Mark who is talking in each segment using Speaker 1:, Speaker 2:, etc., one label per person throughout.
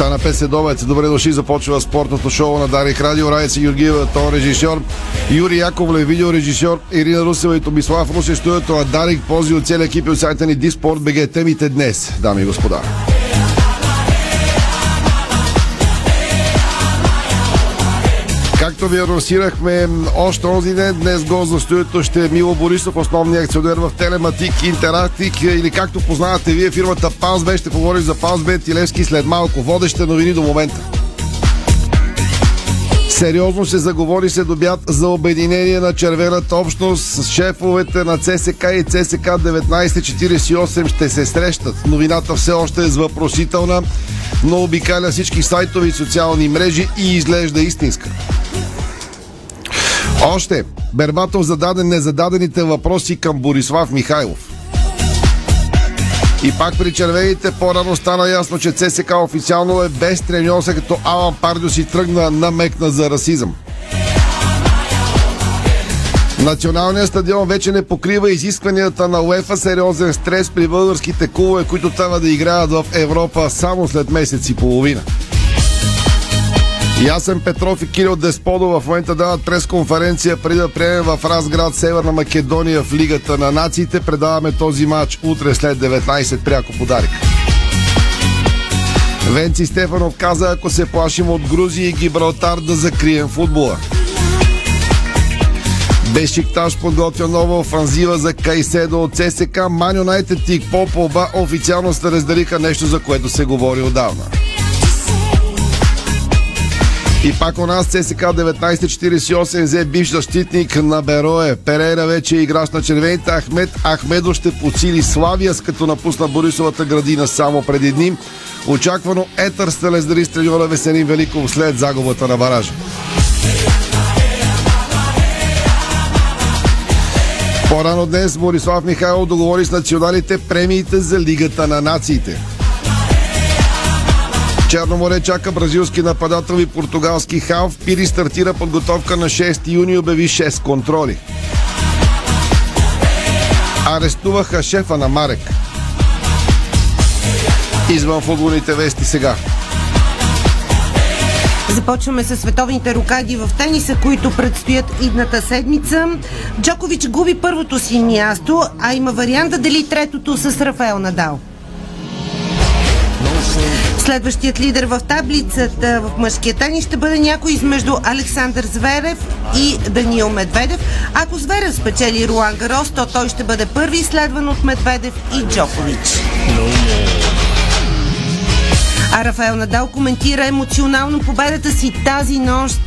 Speaker 1: Стана 5 следобед. Добре дошли. Започва спортното шоу на Дарик Радио. Райца Георгиева, тон режисьор. Юрий Яковлев, видеорежисьор. Ирина Русева и Томислав Русе. Студиото на Дарик. Пози от целия екип от сайта ни Диспорт БГ. Темите днес, дами и господа. Както ви анонсирахме още този ден, днес го за студиото ще е Мило Борисов, основният акционер в Телематик Интерактик или както познавате вие фирмата Паузбе. Ще поговорим за Паузбе Тилевски след малко. Водещите новини до момента. Сериозно се заговори се добят за обединение на червената общност с шефовете на ЦСК и ЦСК 1948 ще се срещат. Новината все още е въпросителна, но обикаля всички сайтови социални мрежи и изглежда истинска. Още. Бербатов зададе незададените въпроси към Борислав Михайлов. И пак при червените по-рано стана ясно, че ЦСК официално е без треньор, като Алан Пардио си тръгна намекна за расизъм. Националният стадион вече не покрива изискванията на УЕФА сериозен стрес при българските клубове, които трябва да играят в Европа само след месец и половина. Ясен Петров и Кирил Десподо в момента дават пресконференция преди да приемем в Разград Северна Македония в Лигата на нациите. Предаваме този матч утре след 19 пряко подарик. Венци Стефанов каза, ако се плашим от Грузия и Гибралтар да закрием футбола. Бешикташ подготвя нова офанзива за Кайседо от ЦСК. Ман Юнайтед и Пополба официално се разделиха нещо, за което се говори отдавна. И пак у нас ЦСК 1948 взе бивш защитник на Берое. Перейра вече е играч на червените. Ахмед Ахмедо ще подсили Славия, като напусна Борисовата градина само преди дни. Очаквано Етър ще лездри с треньора Веселин Великов след загубата на баража. По-рано днес Борислав Михайлов договори с националите премиите за Лигата на нациите. Черно море чака бразилски нападател и португалски халф. Пири стартира подготовка на 6 юни и обяви 6 контроли. Арестуваха шефа на Марек. Извън футболните вести сега.
Speaker 2: Започваме с световните рокади в тениса, които предстоят идната седмица. Джокович губи първото си място, а има варианта дали третото с Рафаел Надал. Следващият лидер в таблицата в мъжкия тенис ще бъде някой измежду Александър Зверев и Даниил Медведев. Ако Зверев спечели Руан Гарос, то той ще бъде първи, следван от Медведев и Джокович. А Рафаел Надал коментира емоционално победата си тази нощ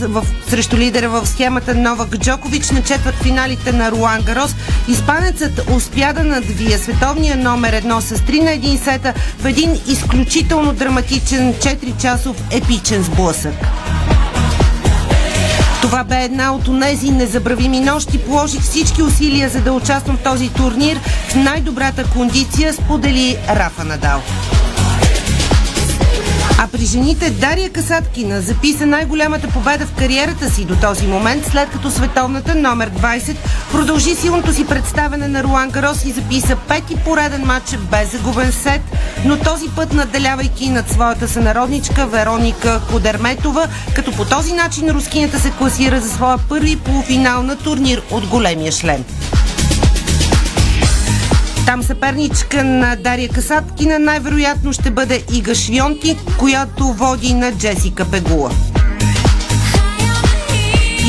Speaker 2: в, срещу лидера в схемата Новак Джокович на четвърт финалите на Руан Гарос. Испанецът успя да надвие световния номер едно с 3 на 1 сета в един изключително драматичен 4-часов епичен сблъсък. Това бе една от онези незабравими нощи. Положих всички усилия за да участвам в този турнир в най-добрата кондиция, сподели Рафа Надал. А при жените Дария Касаткина записа най-голямата победа в кариерата си до този момент, след като световната номер 20 продължи силното си представяне на Руан Гарос и записа пети пореден матч без загубен сет, но този път наделявайки над своята сънародничка Вероника Кодерметова, като по този начин рускинята се класира за своя първи полуфинал на турнир от големия шлем. Там съперничка на Дария Касаткина най-вероятно ще бъде Ига Швионти, която води на Джесика Пегула.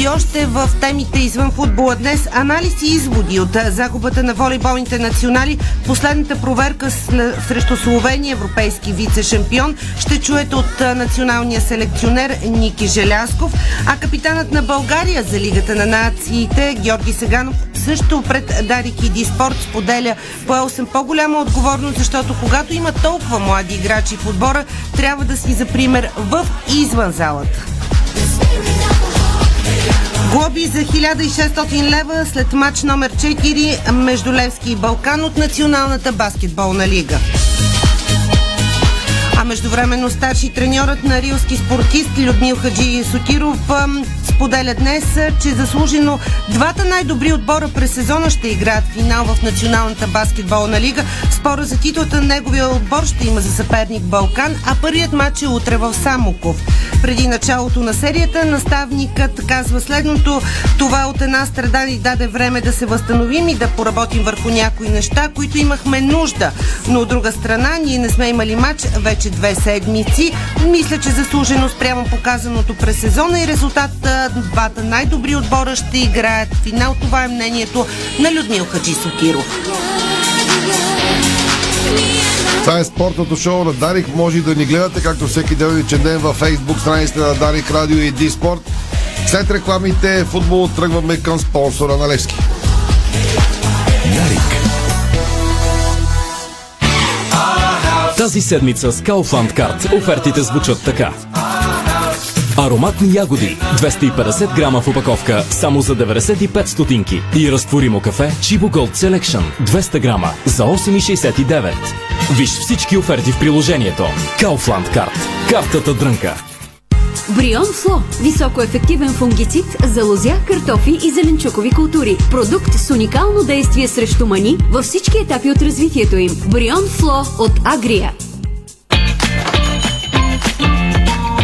Speaker 2: Още в темите извън футбола днес анализи и изводи от загубата на волейболните национали. Последната проверка срещу Словения, европейски вице-шампион, ще чуете от националния селекционер Ники Желясков, а капитанът на България за Лигата на нациите Георги Сеганов също пред Дарик и Диспорт споделя поел съм по-голяма отговорност, защото когато има толкова млади играчи в отбора, трябва да си за пример в извън залата. Глоби за 1600 лева след матч номер 4 между Левски и Балкан от Националната баскетболна лига. Междувременно старши треньорът на рилски спортист Людмил Хаджи Сотиров споделя днес, че заслужено двата най-добри отбора през сезона ще играят финал в Националната баскетболна лига. Спора за титлата неговия отбор ще има за съперник Балкан, а първият матч е утре в Самоков. Преди началото на серията наставникът казва следното. Това от една страна ни даде време да се възстановим и да поработим върху някои неща, които имахме нужда. Но от друга страна, ние не сме имали матч вече две седмици. Мисля, че заслужено спрямо показаното през сезона и резултата двата най-добри отбора ще играят финал. Това е мнението на Людмил Хаджи Сокиров.
Speaker 1: Това е спортното шоу на Дарик. Може да ни гледате, както всеки делничен ден във Facebook страницата на Дарик Радио и Диспорт. След рекламите футбол тръгваме към спонсора на Левски.
Speaker 3: Дарик. Тази седмица с Kaufland Card офертите звучат така. Ароматни ягоди 250 грама в упаковка само за 95 стотинки и разтворимо кафе Chibo Gold Selection 200 грама за 8,69. Виж всички оферти в приложението. Kaufland Card. Картата дрънка.
Speaker 4: Брион Фло – високоефективен фунгицид за лозя, картофи и зеленчукови култури. Продукт с уникално действие срещу мани във всички етапи от развитието им. Брион Фло от Агрия.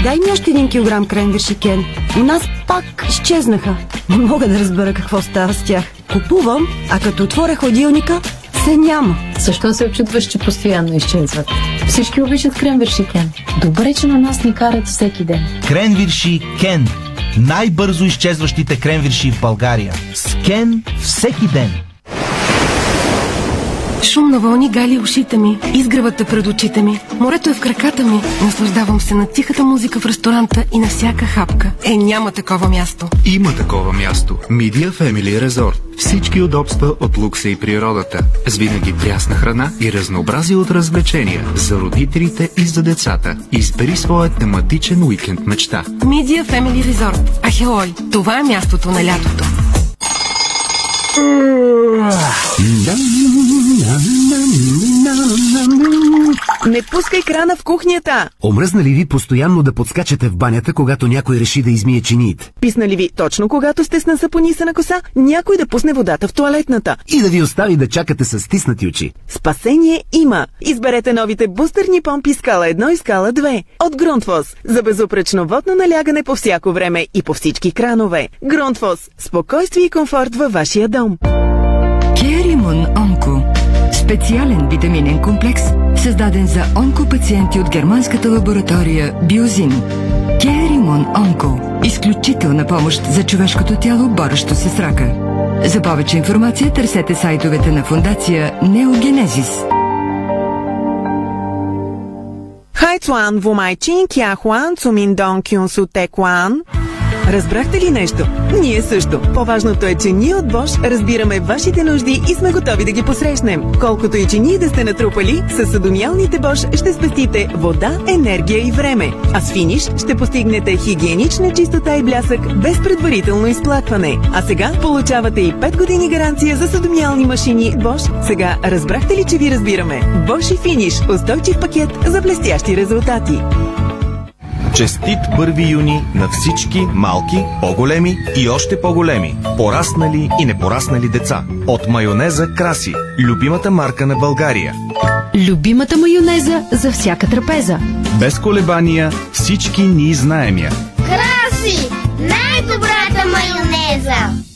Speaker 5: Дай ми още един килограм кренвирши, Кен. У нас пак изчезнаха. Не мога да разбера какво става с тях. Купувам, а като отворя ходилника, се няма.
Speaker 6: Защо се очудваш, че постоянно изчезват? Всички обичат кренвирши Кен. Добре, че на нас ни карат всеки ден.
Speaker 7: Кренвирши Кен. Най-бързо изчезващите кренвирши в България. С Кен всеки ден.
Speaker 8: Шум на вълни гали ушите ми, изгревата пред очите ми. Морето е в краката ми. Наслаждавам се на тихата музика в ресторанта и на всяка хапка. Е, няма такова място.
Speaker 9: Има такова място. Media Family Resort. Всички удобства от лукса и природата. С винаги прясна храна и разнообразие от развлечения за родителите и за децата. Избери своя тематичен уикенд мечта.
Speaker 8: Media Family Resort. Ахелой. Това е мястото на лятото. Mm-hmm.
Speaker 5: Не пускай крана в кухнята!
Speaker 10: Омръзна ли ви постоянно да подскачате в банята, когато някой реши да измие чиниите?
Speaker 5: Писна ли ви точно когато сте с насъпонисана коса, някой да пусне водата в туалетната?
Speaker 10: И да ви остави да чакате с стиснати очи?
Speaker 5: Спасение има! Изберете новите бустерни помпи скала 1 и скала 2 от Грунтфос за безупречно водно налягане по всяко време и по всички кранове. Грунтфос – спокойствие и комфорт във вашия дом.
Speaker 11: Керимон Онко Специален витаминен комплекс, създаден за онкопациенти от германската лаборатория Биозин. Керимон Онко. Изключителна помощ за човешкото тяло, борещо се с рака. За повече информация търсете сайтовете на фундация Неогенезис.
Speaker 5: Хайцуан, Вумайчин, Кяхуан, Цуминдон, Кюнсу, Текуан. Разбрахте ли нещо? Ние също. По-важното е, че ние от Bosch разбираме вашите нужди и сме готови да ги посрещнем. Колкото и че ние да сте натрупали, с съдомиалните Bosch ще спестите вода, енергия и време. А с финиш ще постигнете хигиенична чистота и блясък без предварително изплакване. А сега получавате и 5 години гаранция за съдомиални машини Bosch. Сега разбрахте ли, че ви разбираме? Bosch и финиш. Устойчив пакет за блестящи резултати.
Speaker 7: Честит 1 юни на всички малки, по-големи и още по-големи, пораснали и непораснали деца. От майонеза Краси, любимата марка на България.
Speaker 4: Любимата майонеза за всяка трапеза.
Speaker 9: Без колебания всички ние знаем я.
Speaker 12: Краси! Най-добрата майонеза!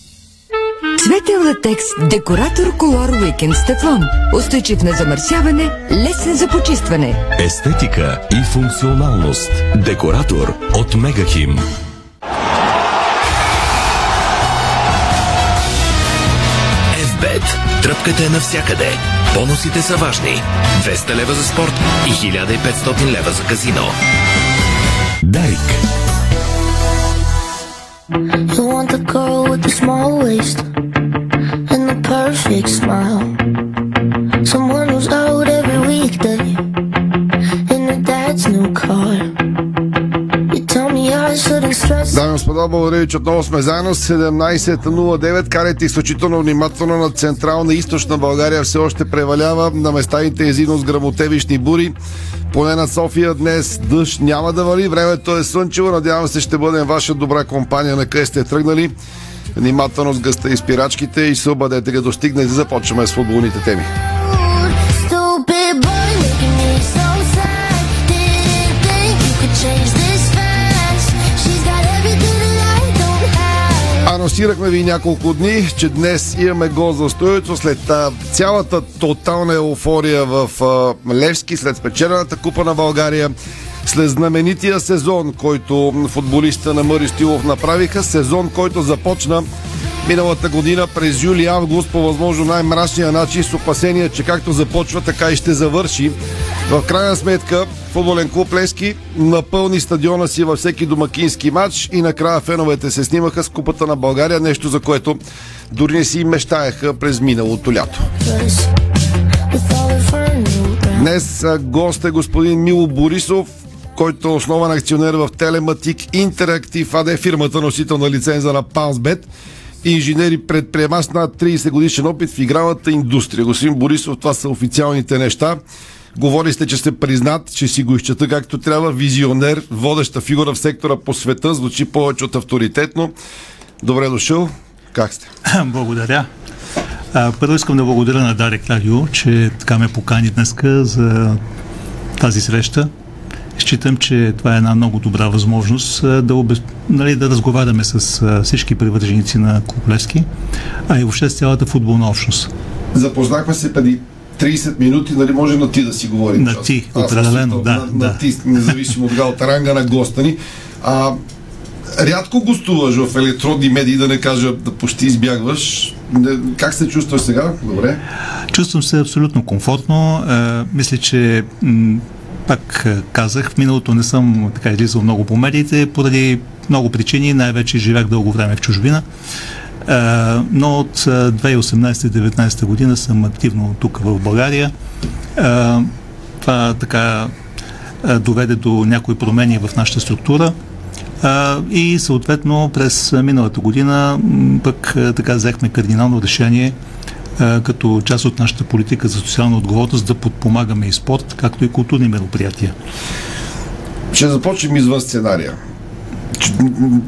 Speaker 11: Цветен латекс Декоратор Колор Уикенд с тефлон. Устойчив на замърсяване, лесен за почистване.
Speaker 3: Естетика и функционалност. Декоратор от Мегахим. FBET. Тръпката е навсякъде. Бонусите са важни. 200 лева за спорт и 1500 лева за казино. Дарик.
Speaker 12: You want the girl with the small waist and the perfect smile. Someone who's out every weekday in her dad's new car.
Speaker 1: Дами господа, благодаря ви, че отново сме заедно. 17.09. Карайте изключително внимателно на Централна и Източна България. Все още превалява на места с грамотевищни бури. Поне на София днес дъжд няма да вали, времето е слънчево, надявам се ще бъдем ваша добра компания на къде сте тръгнали. Внимателно с гъста и спирачките и се обадете да достигне и започваме с футболните теми. Анонсирахме ви няколко дни, че днес имаме гол за стоица след а, цялата тотална еуфория в а, Левски, след спечелената купа на България, след знаменития сезон, който футболиста на Мъри Стилов направиха, сезон, който започна миналата година през юли-август по възможно най-мрачния начин с опасения, че както започва, така и ще завърши. В крайна сметка, футболен клуб Лески напълни стадиона си във всеки домакински матч и накрая феновете се снимаха с купата на България, нещо за което дори не си мечтаеха през миналото лято. Днес гост е господин Мило Борисов, който е основен акционер в Телематик Интерактив АД, фирмата носител на лиценза на Палсбет. Инженер и предприемач над 30 годишен опит в игралната индустрия. Господин Борисов, това са официалните неща. Говори сте, че сте признат, че си го изчета както трябва. Визионер, водеща фигура в сектора по света, звучи повече от авторитетно. Добре дошъл. Как сте?
Speaker 13: Благодаря. А, първо искам да благодаря на Дарек Радио, че така ме покани днеска за тази среща. Считам, че това е една много добра възможност а, да, обез... нали, да разговаряме с а, всички привърженици на Клуб Левски, а и въобще с цялата футболна общност.
Speaker 1: Запознахме се преди 30 минути, нали може на ти да си говорим.
Speaker 13: На
Speaker 1: част.
Speaker 13: ти,
Speaker 1: Аз
Speaker 13: определено, да,
Speaker 1: На, на
Speaker 13: да.
Speaker 1: ти, независимо от галта на госта ни. А, рядко гостуваш в електронни медии, да не кажа да почти избягваш. Как се чувстваш сега? Добре.
Speaker 13: Чувствам се абсолютно комфортно. Е, мисля, че м, пак е, казах, в миналото не съм така излизал много по медиите, поради много причини, най-вече живях дълго време в чужбина. Е, но от е, 2018-2019 година съм активно тук в България. Е, това така е, доведе до някои промени в нашата структура. И съответно през миналата година пък така взехме кардинално решение като част от нашата политика за социална отговорност да подпомагаме и спорт, както и културни мероприятия.
Speaker 1: Ще започнем извън сценария.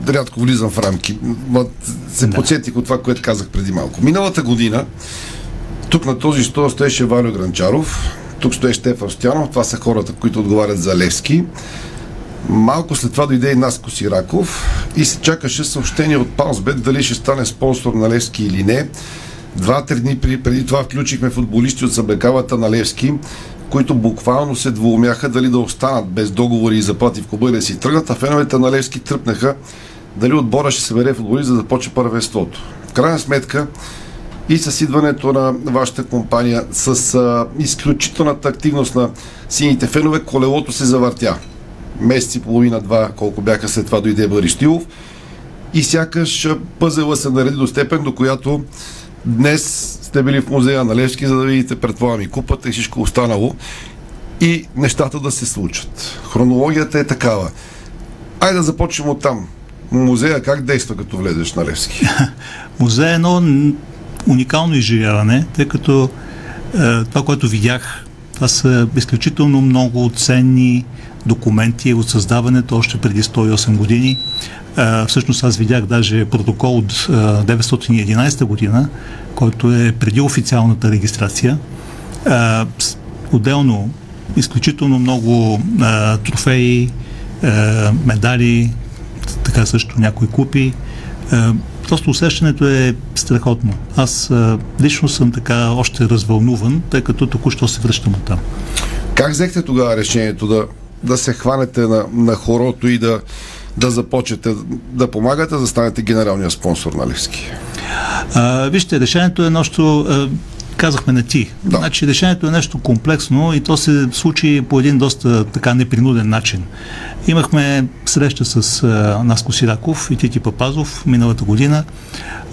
Speaker 1: Рядко влизам в рамки. Се
Speaker 13: Да.
Speaker 1: подсетих от това, което казах преди малко. Миналата година тук на този стол стоеше Валю Гранчаров, тук стоеше Стефан Стоянов, това са хората, които отговарят за Левски. Малко след това дойде и Наско Сираков и се чакаше съобщение от Палсбет дали ще стане спонсор на Левски или не. Два-три дни преди, това включихме футболисти от съблекавата на Левски, които буквално се двоумяха дали да останат без договори и заплати в клуба и да си тръгнат, а феновете на Левски тръпнаха дали отбора ще събере футболист за да започне първенството. В крайна сметка и с идването на вашата компания, с а, изключителната активност на сините фенове, колелото се завъртя. Месец и половина-два, колко бяха след това дойде Бариштилов. И сякаш пъзела се нареди до степен, до която днес сте били в музея на Левски, за да видите, предполагам и купата и всичко останало. И нещата да се случат. Хронологията е такава. Айде да започнем от там. Музея как действа, като влезеш на Левски?
Speaker 13: Музей е едно уникално изживяване, тъй като е, това, което видях, това са изключително много ценни документи от създаването още преди 108 години. Е, всъщност аз видях даже протокол от е, 911 година, който е преди официалната регистрация. Е, отделно изключително много е, трофеи, е, медали, така също някои купи. Е, Просто усещането е страхотно. Аз е, лично съм така още развълнуван, тъй като току-що се връщам от там.
Speaker 1: Как взехте тогава решението да, да се хванете на, на хорото и да, да започнете да помагате, да станете генералния спонсор на Левски?
Speaker 13: А, вижте, решението е нещо, а, казахме на ти. Да. Значи решението е нещо комплексно и то се случи по един доста така непринуден начин. Имахме среща с а, Наско Сираков и Тити Папазов миналата година,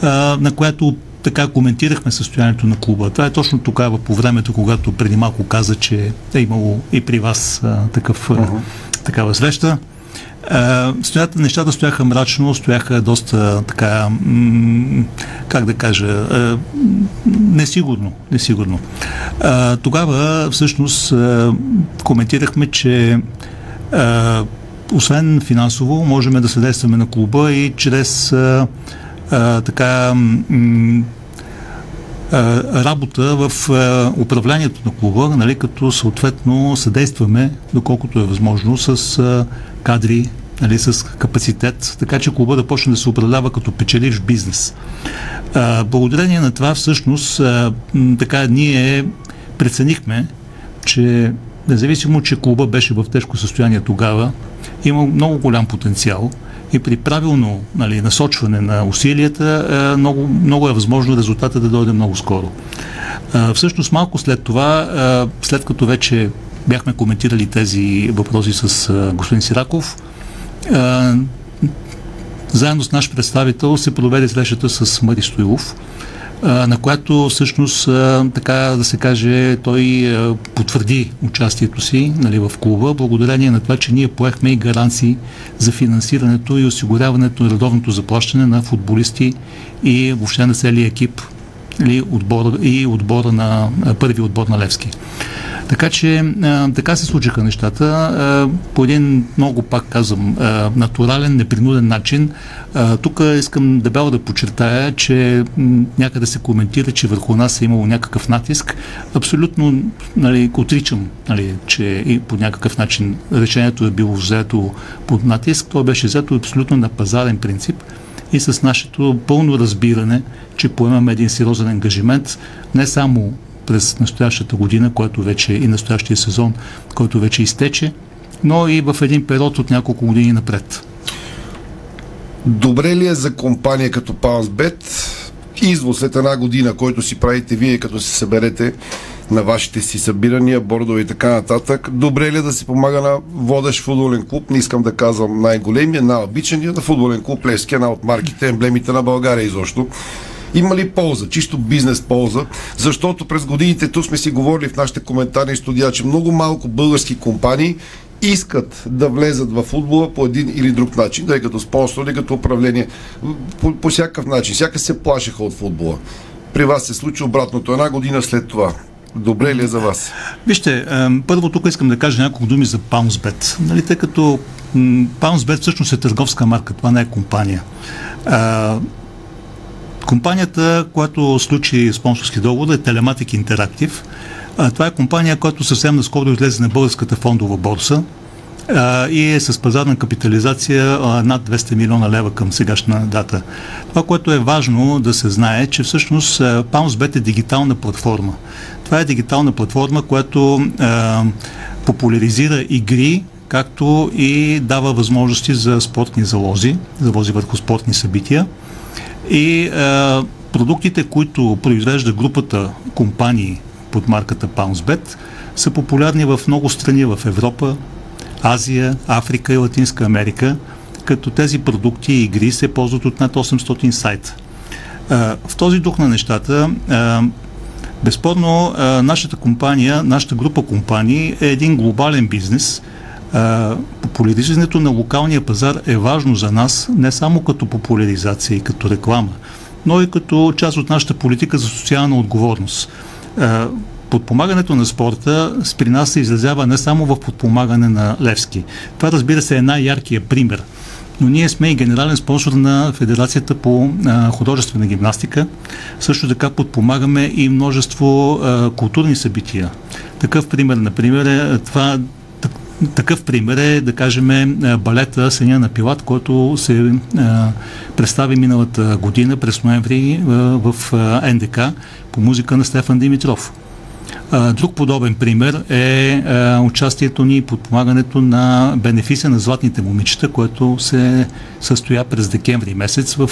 Speaker 13: а, на която така коментирахме състоянието на клуба. Това е точно тогава, по времето, когато преди малко каза, че е имало и при вас а, такъв, а, такава среща. А, стоята, нещата стояха мрачно, стояха доста така, м- как да кажа, а, несигурно. несигурно. А, тогава всъщност а, коментирахме, че а, освен финансово, можем да съдействаме на клуба и чрез а, така работа в управлението на клуба, нали, като съответно съдействаме, доколкото е възможно, с кадри, нали, с капацитет, така че клуба да почне да се управлява като печеливш бизнес. Благодарение на това всъщност така ние преценихме, че независимо, че клуба беше в тежко състояние тогава, има много голям потенциал – и при правилно нали, насочване на усилията е, много, много е възможно резултата да дойде много скоро. Е, всъщност малко след това, е, след като вече бяхме коментирали тези въпроси с господин Сираков, заедно с наш представител се проведе срещата с Мари Стоилов, на която всъщност, така да се каже, той потвърди участието си нали, в клуба, благодарение на това, че ние поехме и гаранции за финансирането и осигуряването на редовното заплащане на футболисти и въобще на целия екип или отбор, и отбора на първи отбор на Левски. Така че така се случиха нещата по един много, пак казвам, натурален, непринуден начин. Тук искам дебело да подчертая, че някъде се коментира, че върху нас е имало някакъв натиск. Абсолютно нали, отричам, нали, че и по някакъв начин решението е било взето под натиск. То беше взето абсолютно на пазарен принцип и с нашето пълно разбиране, че поемаме един сериозен ангажимент не само през настоящата година, който вече и настоящия сезон, който вече изтече, но и в един период от няколко години напред.
Speaker 1: Добре ли е за компания като PounceBet извоз след една година, който си правите вие, като се съберете на вашите си събирания, бордове и така нататък. Добре ли е да се помага на водещ футболен клуб, не искам да казвам най-големия, най-обичания, на футболен клуб Левски, една от марките, емблемите на България изобщо. Има ли полза, чисто бизнес полза? Защото през годините тук сме си говорили в нашите коментари студия, че много малко български компании искат да влезат в футбола по един или друг начин, да е като спонсор или като управление, по, по всякакъв начин. Сяка се плашеха от футбола. При вас се случи обратното една година след това. Добре ли е за вас?
Speaker 13: Вижте, първо тук искам да кажа няколко думи за PounceBet. Нали, тъй като PounceBet всъщност е търговска марка, това не е компания. Компанията, която случи спонсорски договор е Telematic Interactive. Това е компания, която съвсем наскоро излезе на българската фондова борса и е с пазарна капитализация над 200 милиона лева към сегашна дата. Това, което е важно да се знае, че всъщност PounceBet е дигитална платформа. Това е дигитална платформа, която популяризира игри, както и дава възможности за спортни залози, залози върху спортни събития. И а, продуктите, които произвежда групата компании под марката PounceBet, са популярни в много страни в Европа, Азия, Африка и Латинска Америка, като тези продукти и игри се ползват от над 800 сайта. В този дух на нещата, безспорно, нашата компания, нашата група компании е един глобален бизнес – популяризирането на локалния пазар е важно за нас не само като популяризация и като реклама, но и като част от нашата политика за социална отговорност. Подпомагането на спорта при нас се изразява не само в подпомагане на Левски. Това разбира се е най-яркия пример но ние сме и генерален спонсор на Федерацията по а, художествена гимнастика. Също така подпомагаме и множество а, културни събития. Такъв пример, например, е това такъв пример е, да кажем, балета Сеня на Пилат, който се е, представи миналата година през ноември е, в НДК по музика на Стефан Димитров. Друг подобен пример е участието ни и подпомагането на бенефиса на Златните момичета, което се състоя през декември месец в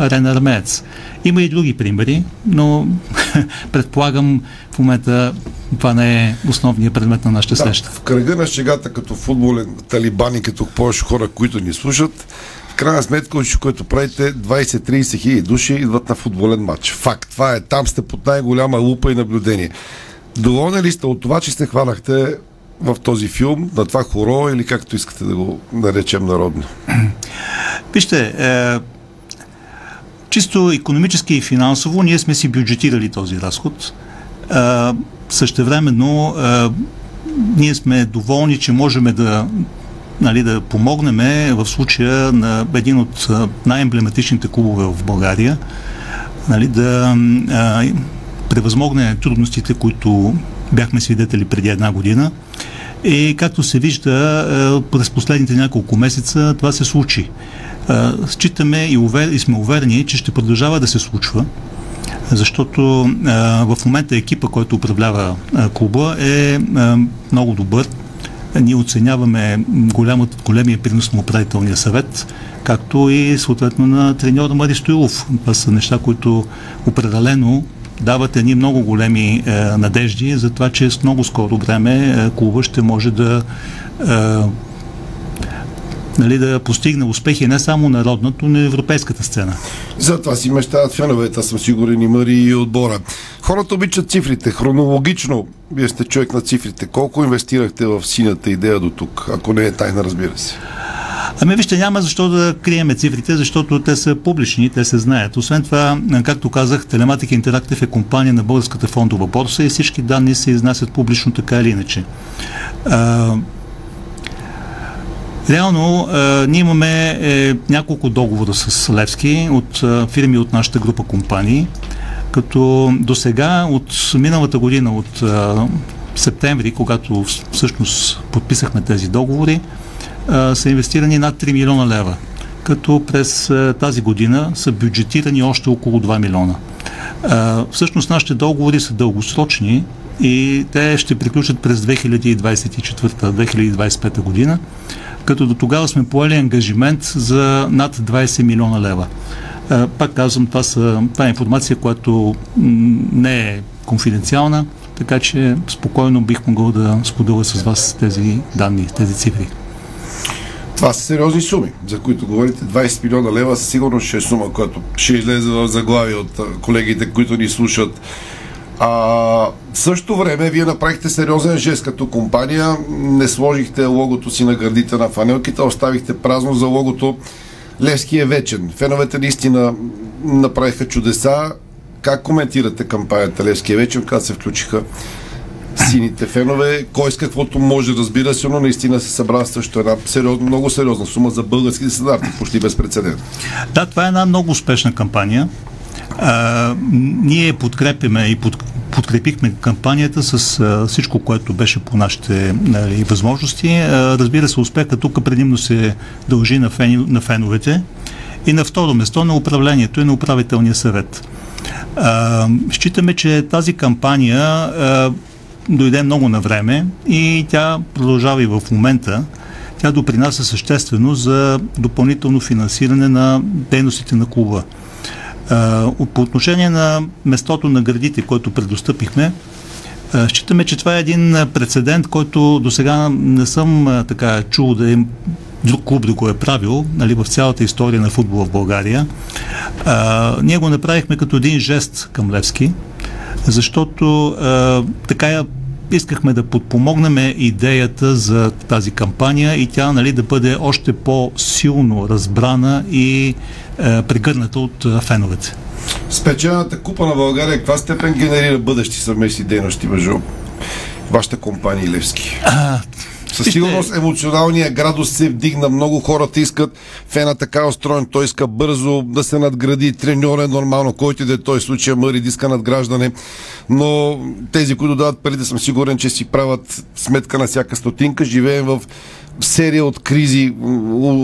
Speaker 13: Арена Армеец. Има и други примери, но предполагам в момента това не е основният предмет на нашата
Speaker 1: да,
Speaker 13: среща.
Speaker 1: В кръга на шегата като футболен талибан и като повече хора, които ни слушат, в крайна сметка, което правите, 20-30 хиляди души идват на футболен матч. Факт. Това е. Там сте под най-голяма лупа и наблюдение. Доволни ли сте от това, че се хванахте в този филм, на това хоро или както искате да го наречем народно?
Speaker 13: Вижте, е, чисто економически и финансово ние сме си бюджетирали този разход. Е, същевременно е, ние сме доволни, че можем да нали, да помогнем в случая на един от най-емблематичните клубове в България нали, да а, превъзмогне трудностите, които бяхме свидетели преди една година. И както се вижда, през последните няколко месеца това се случи. Считаме и, увер... и сме уверени, че ще продължава да се случва, защото а, в момента екипа, който управлява клуба е много добър. Ние оценяваме голямът, големия принос на управителния съвет, както и съответно на треньора Мари Стоилов. Това са неща, които определено дават едни много големи е, надежди за това, че с много скоро време е, клуба ще може да е, нали, да постигне успехи не само народната, но и европейската сцена.
Speaker 1: За това си мечтават феновете, аз съм сигурен Мари и отбора. Хората обичат цифрите. Хронологично, вие сте човек на цифрите. Колко инвестирахте в синята идея до тук? Ако не е тайна, разбира се.
Speaker 13: Ами вижте, няма защо да криеме цифрите, защото те са публични, те се знаят. Освен това, както казах, Телематика Интерактив е компания на Българската фондова борса и всички данни се изнасят публично така или иначе. А, Реално, а, ние имаме е, няколко договора с Левски от а, фирми от нашата група компании, като до сега, от миналата година, от а, септември, когато всъщност подписахме тези договори, са инвестирани над 3 милиона лева, като през тази година са бюджетирани още около 2 милиона. Всъщност нашите договори са дългосрочни и те ще приключат през 2024-2025 година, като до тогава сме поели ангажимент за над 20 милиона лева. Пак казвам, това, са, това е информация, която не е конфиденциална, така че спокойно бих могъл да споделя с вас тези данни, тези цифри.
Speaker 1: Това са сериозни суми, за които говорите. 20 милиона лева със сигурност ще е сума, която ще излезе в заглавие от колегите, които ни слушат. А, в същото време вие направихте сериозен жест като компания. Не сложихте логото си на гърдите на фанелките, оставихте празно за логото. Левски е вечен. Феновете наистина направиха чудеса. Как коментирате кампанията Левски е вечен, когато се включиха сините фенове. Кой с каквото може, разбира се, но наистина се събра също една сериозна, много сериозна сума за българските стандарти, почти безпредседентно.
Speaker 13: Да, това е една много успешна кампания. А, ние подкрепяме и под, подкрепихме кампанията с а, всичко, което беше по нашите нали, възможности. А, разбира се, успеха тук предимно се дължи на, фен, на феновете и на второ место на управлението и на управителния съвет. А, считаме, че тази кампания а, дойде много на време и тя продължава и в момента. Тя допринася съществено за допълнително финансиране на дейностите на клуба. По отношение на местото на градите, което предостъпихме, считаме, че това е един прецедент, който до сега не съм така чул да е друг клуб да го е правил нали, в цялата история на футбола в България. А, ние го направихме като един жест към Левски, защото а, така искахме да подпомогнем идеята за тази кампания и тя нали, да бъде още по-силно разбрана и е, прегърната от е, феновете.
Speaker 1: Спечената купа на България каква степен генерира бъдещи съвместни дейности между вашата компания Левски? А, със сигурност емоционалният градус се вдигна. Много хората искат фена така устроен. Той иска бързо да се надгради. Треньор е нормално, който да е той случай Мъри иска надграждане. Но тези, които дават парите, съм сигурен, че си правят сметка на всяка стотинка. Живеем в серия от кризи,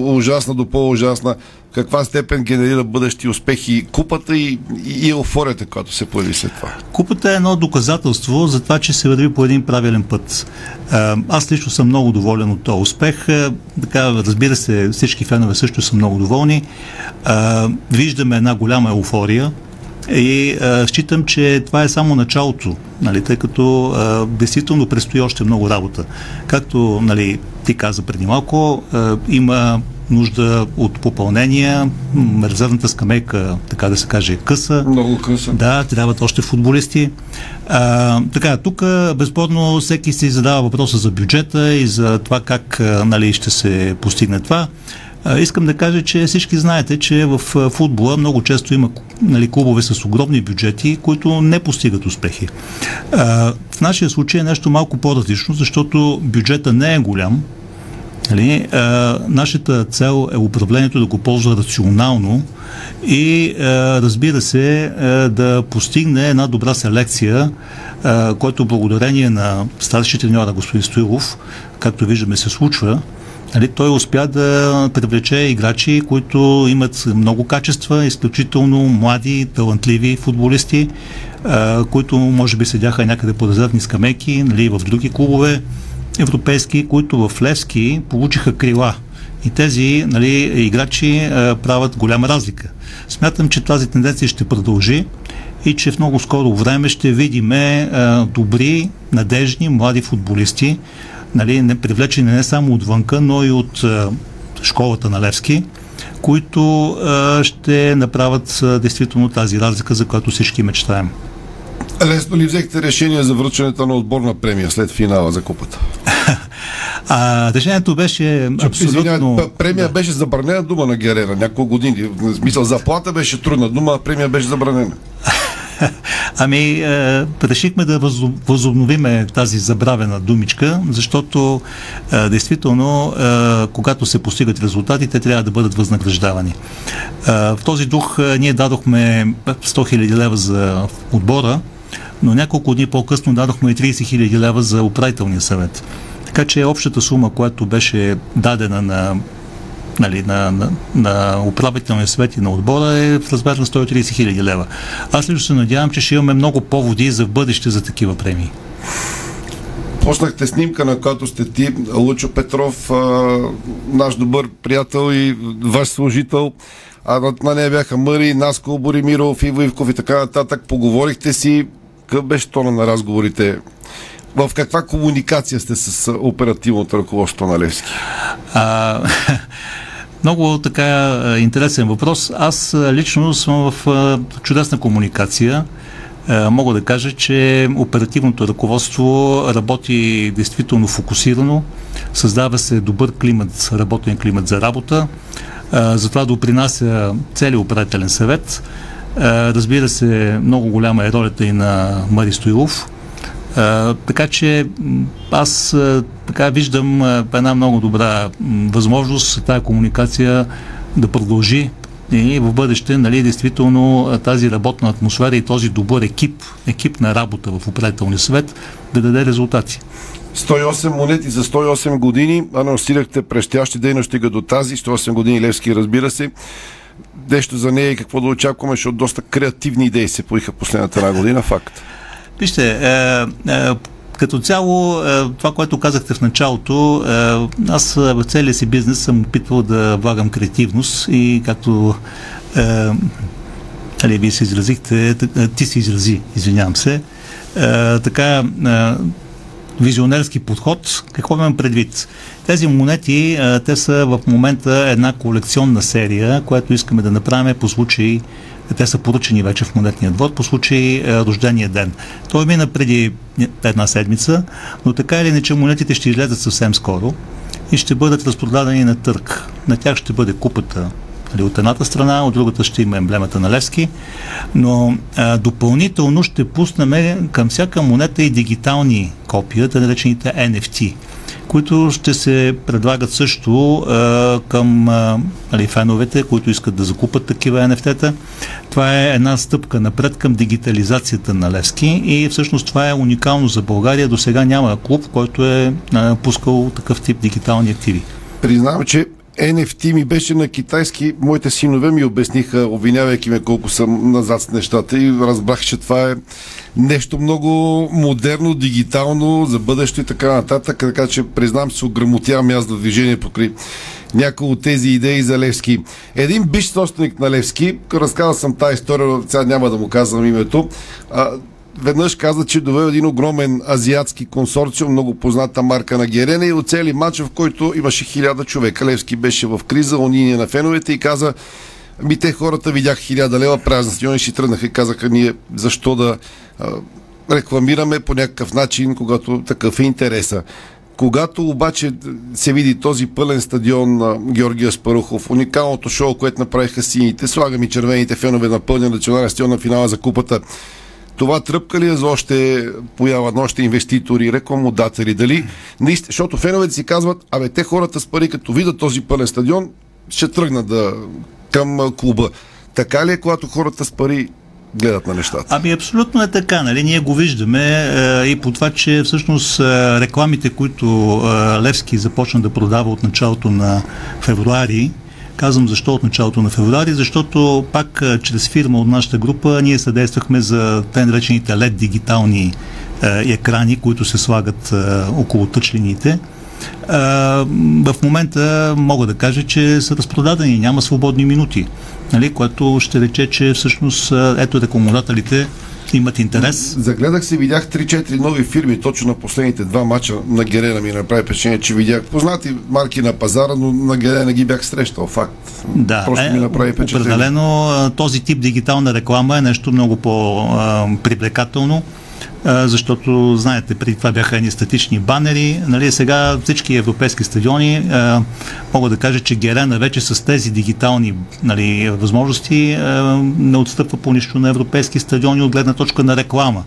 Speaker 1: ужасна до по-ужасна каква степен генерира бъдещи успехи купата и, и еуфорията, която се появи след това?
Speaker 13: Купата е едно доказателство за това, че се върви по един правилен път. Аз лично съм много доволен от този успех. Така, разбира се, всички фенове също са много доволни. Виждаме една голяма еуфория. И а, считам, че това е само началото, нали, тъй като а, действително предстои още много работа. Както нали, ти каза преди малко, а, има нужда от попълнения. Резервната скамейка, така да се каже, е къса.
Speaker 1: Много къса.
Speaker 13: Да, трябват още футболисти. А, така, тук безспорно всеки си задава въпроса за бюджета и за това как нали, ще се постигне това. Искам да кажа, че всички знаете, че в футбола много често има нали, клубове с огромни бюджети, които не постигат успехи. А, в нашия случай е нещо малко по-различно, защото бюджета не е голям, Нали, а, нашата цел е управлението да го ползва рационално и а, разбира се а, да постигне една добра селекция, а, който благодарение на старши треньора господин Стоилов, както виждаме се случва, Нали, той успя да привлече играчи, които имат много качества, изключително млади, талантливи футболисти, а, които може би седяха някъде по резервни скамейки, нали, в други клубове европейски, които в Левски получиха крила. И тези нали, играчи а, правят голяма разлика. Смятам, че тази тенденция ще продължи и че в много скоро време ще видим добри, надежни, млади футболисти, нали, не, привлечени не само отвънка, но и от а, школата на Левски, които а, ще направят а, действително тази разлика, за която всички мечтаем.
Speaker 1: Лесно ли взехте решение за връчването на отборна премия след финала за купата?
Speaker 13: А, решението беше абсолютно...
Speaker 1: Извинявай, премия беше забранена дума на Герера няколко години. В смисъл, заплата беше трудна дума, а премия беше забранена.
Speaker 13: Ами, е, решихме да възо- възобновиме тази забравена думичка, защото е, действително, е, когато се постигат резултати, те трябва да бъдат възнаграждавани. Е, в този дух е, ние дадохме 100 000 лева за отбора, но няколко дни по-късно дадохме и 30 000 лева за управителния съвет. Така че общата сума, която беше дадена на нали, на, на, на управителния съвет и на отбора е в размер на 130 хиляди лева. Аз лично се надявам, че ще имаме много поводи за бъдеще за такива премии.
Speaker 1: Почнахте снимка, на която сте ти, Лучо Петров, наш добър приятел и ваш служител. А на нея бяха Мъри, Наско, Боримиров, Иво Ивков и така нататък. Поговорихте си. Какъв беше тона на разговорите? В каква комуникация сте с оперативното ръководство на Левски?
Speaker 13: А, много така интересен въпрос. Аз лично съм в чудесна комуникация. Мога да кажа, че оперативното ръководство работи действително фокусирано, създава се добър климат, работен климат за работа, затова допринася целият управителен съвет. А, Разбира се, много голяма е ролята и на Мари Стоилов, а, така че аз а, така виждам една много добра възможност тази комуникация да продължи и в бъдеще, нали, действително тази работна атмосфера и този добър екип, екип на работа в управителния съвет да даде резултати.
Speaker 1: 108 монети за 108 години. Анонсирахте прещящи дейности до тази. 108 години Левски, разбира се. Нещо за нея и какво да очакваме, защото доста креативни идеи се поиха последната една година. Факт.
Speaker 13: Вижте, е, е, като цяло, е, това, което казахте в началото, е, аз е, в целия си бизнес съм опитвал да влагам креативност и както е, нали, вие се изразихте, ти се изрази, извинявам се, е, така е, визионерски подход. Какво имам предвид? Тези монети, те са в момента една колекционна серия, която искаме да направим по случай те са поръчени вече в монетния двор по случай е, рождения ден. Той мина преди една седмица, но така или иначе монетите ще излезат съвсем скоро и ще бъдат разпродадени на търг. На тях ще бъде купата нали, от едната страна, от другата ще има емблемата на Левски, но а, допълнително ще пуснем към всяка монета и дигитални копия, те наречените NFT които ще се предлагат също а, към а, нали, феновете, които искат да закупат такива NFT-та. Това е една стъпка напред към дигитализацията на Левски и всъщност това е уникално за България. До сега няма клуб, който е а, пускал такъв тип дигитални активи.
Speaker 1: Признавам, че NFT ми беше на китайски. Моите синове ми обясниха, обвинявайки ме колко съм назад с нещата и разбрах, че това е нещо много модерно, дигитално, за бъдеще и така нататък. Така че признавам, се ограмотявам аз да движение покри някои от тези идеи за Левски. Един биш собственик на Левски, разказал съм тази история, сега няма да му казвам името, веднъж каза, че довел един огромен азиатски консорциум, много позната марка на Герена и оцели матч, в който имаше хиляда човека. Левски беше в криза, уния на феновете и каза, ми те хората видяха хиляда лева празен стадион и си тръгнаха и казаха ние защо да а, рекламираме по някакъв начин, когато такъв е интереса. Когато обаче се види този пълен стадион на Георгия Спарухов, уникалното шоу, което направиха сините, слагам и червените фенове на пълния национален стадион на финала за купата, това тръпка ли е за още поява на още инвеститори, рекламодатели? Дали наистина, защото феновете си казват, абе те хората с пари, като видят този пълен стадион, ще тръгнат да, към клуба. Така ли е, когато хората с пари гледат на нещата.
Speaker 13: Ами абсолютно е така. Нали? Ние го виждаме е, и по това, че всъщност е, рекламите, които е, Левски започна да продава от началото на февруари, Казвам защо от началото на февруари, защото пак чрез фирма от нашата група ние съдействахме за те наречените LED дигитални екрани, които се слагат около тъчлините. В момента мога да кажа, че са разпродадени, няма свободни минути, нали, което ще рече, че всъщност ето рекламодателите имат интерес.
Speaker 1: Загледах се, видях 3-4 нови фирми точно на последните два мача на Герена ми направи впечатление, че видях познати марки на пазара, но на Герена ги бях срещал. Факт.
Speaker 13: Да, Просто е, ми направи впечатление. Определено този тип дигитална реклама е нещо много по-привлекателно защото, знаете, преди това бяха едни статични банери. Нали, сега всички европейски стадиони мога да кажа, че Герена вече с тези dигитални нали, възможности не отстъпва по нищо на европейски стадиони от гледна точка на реклама.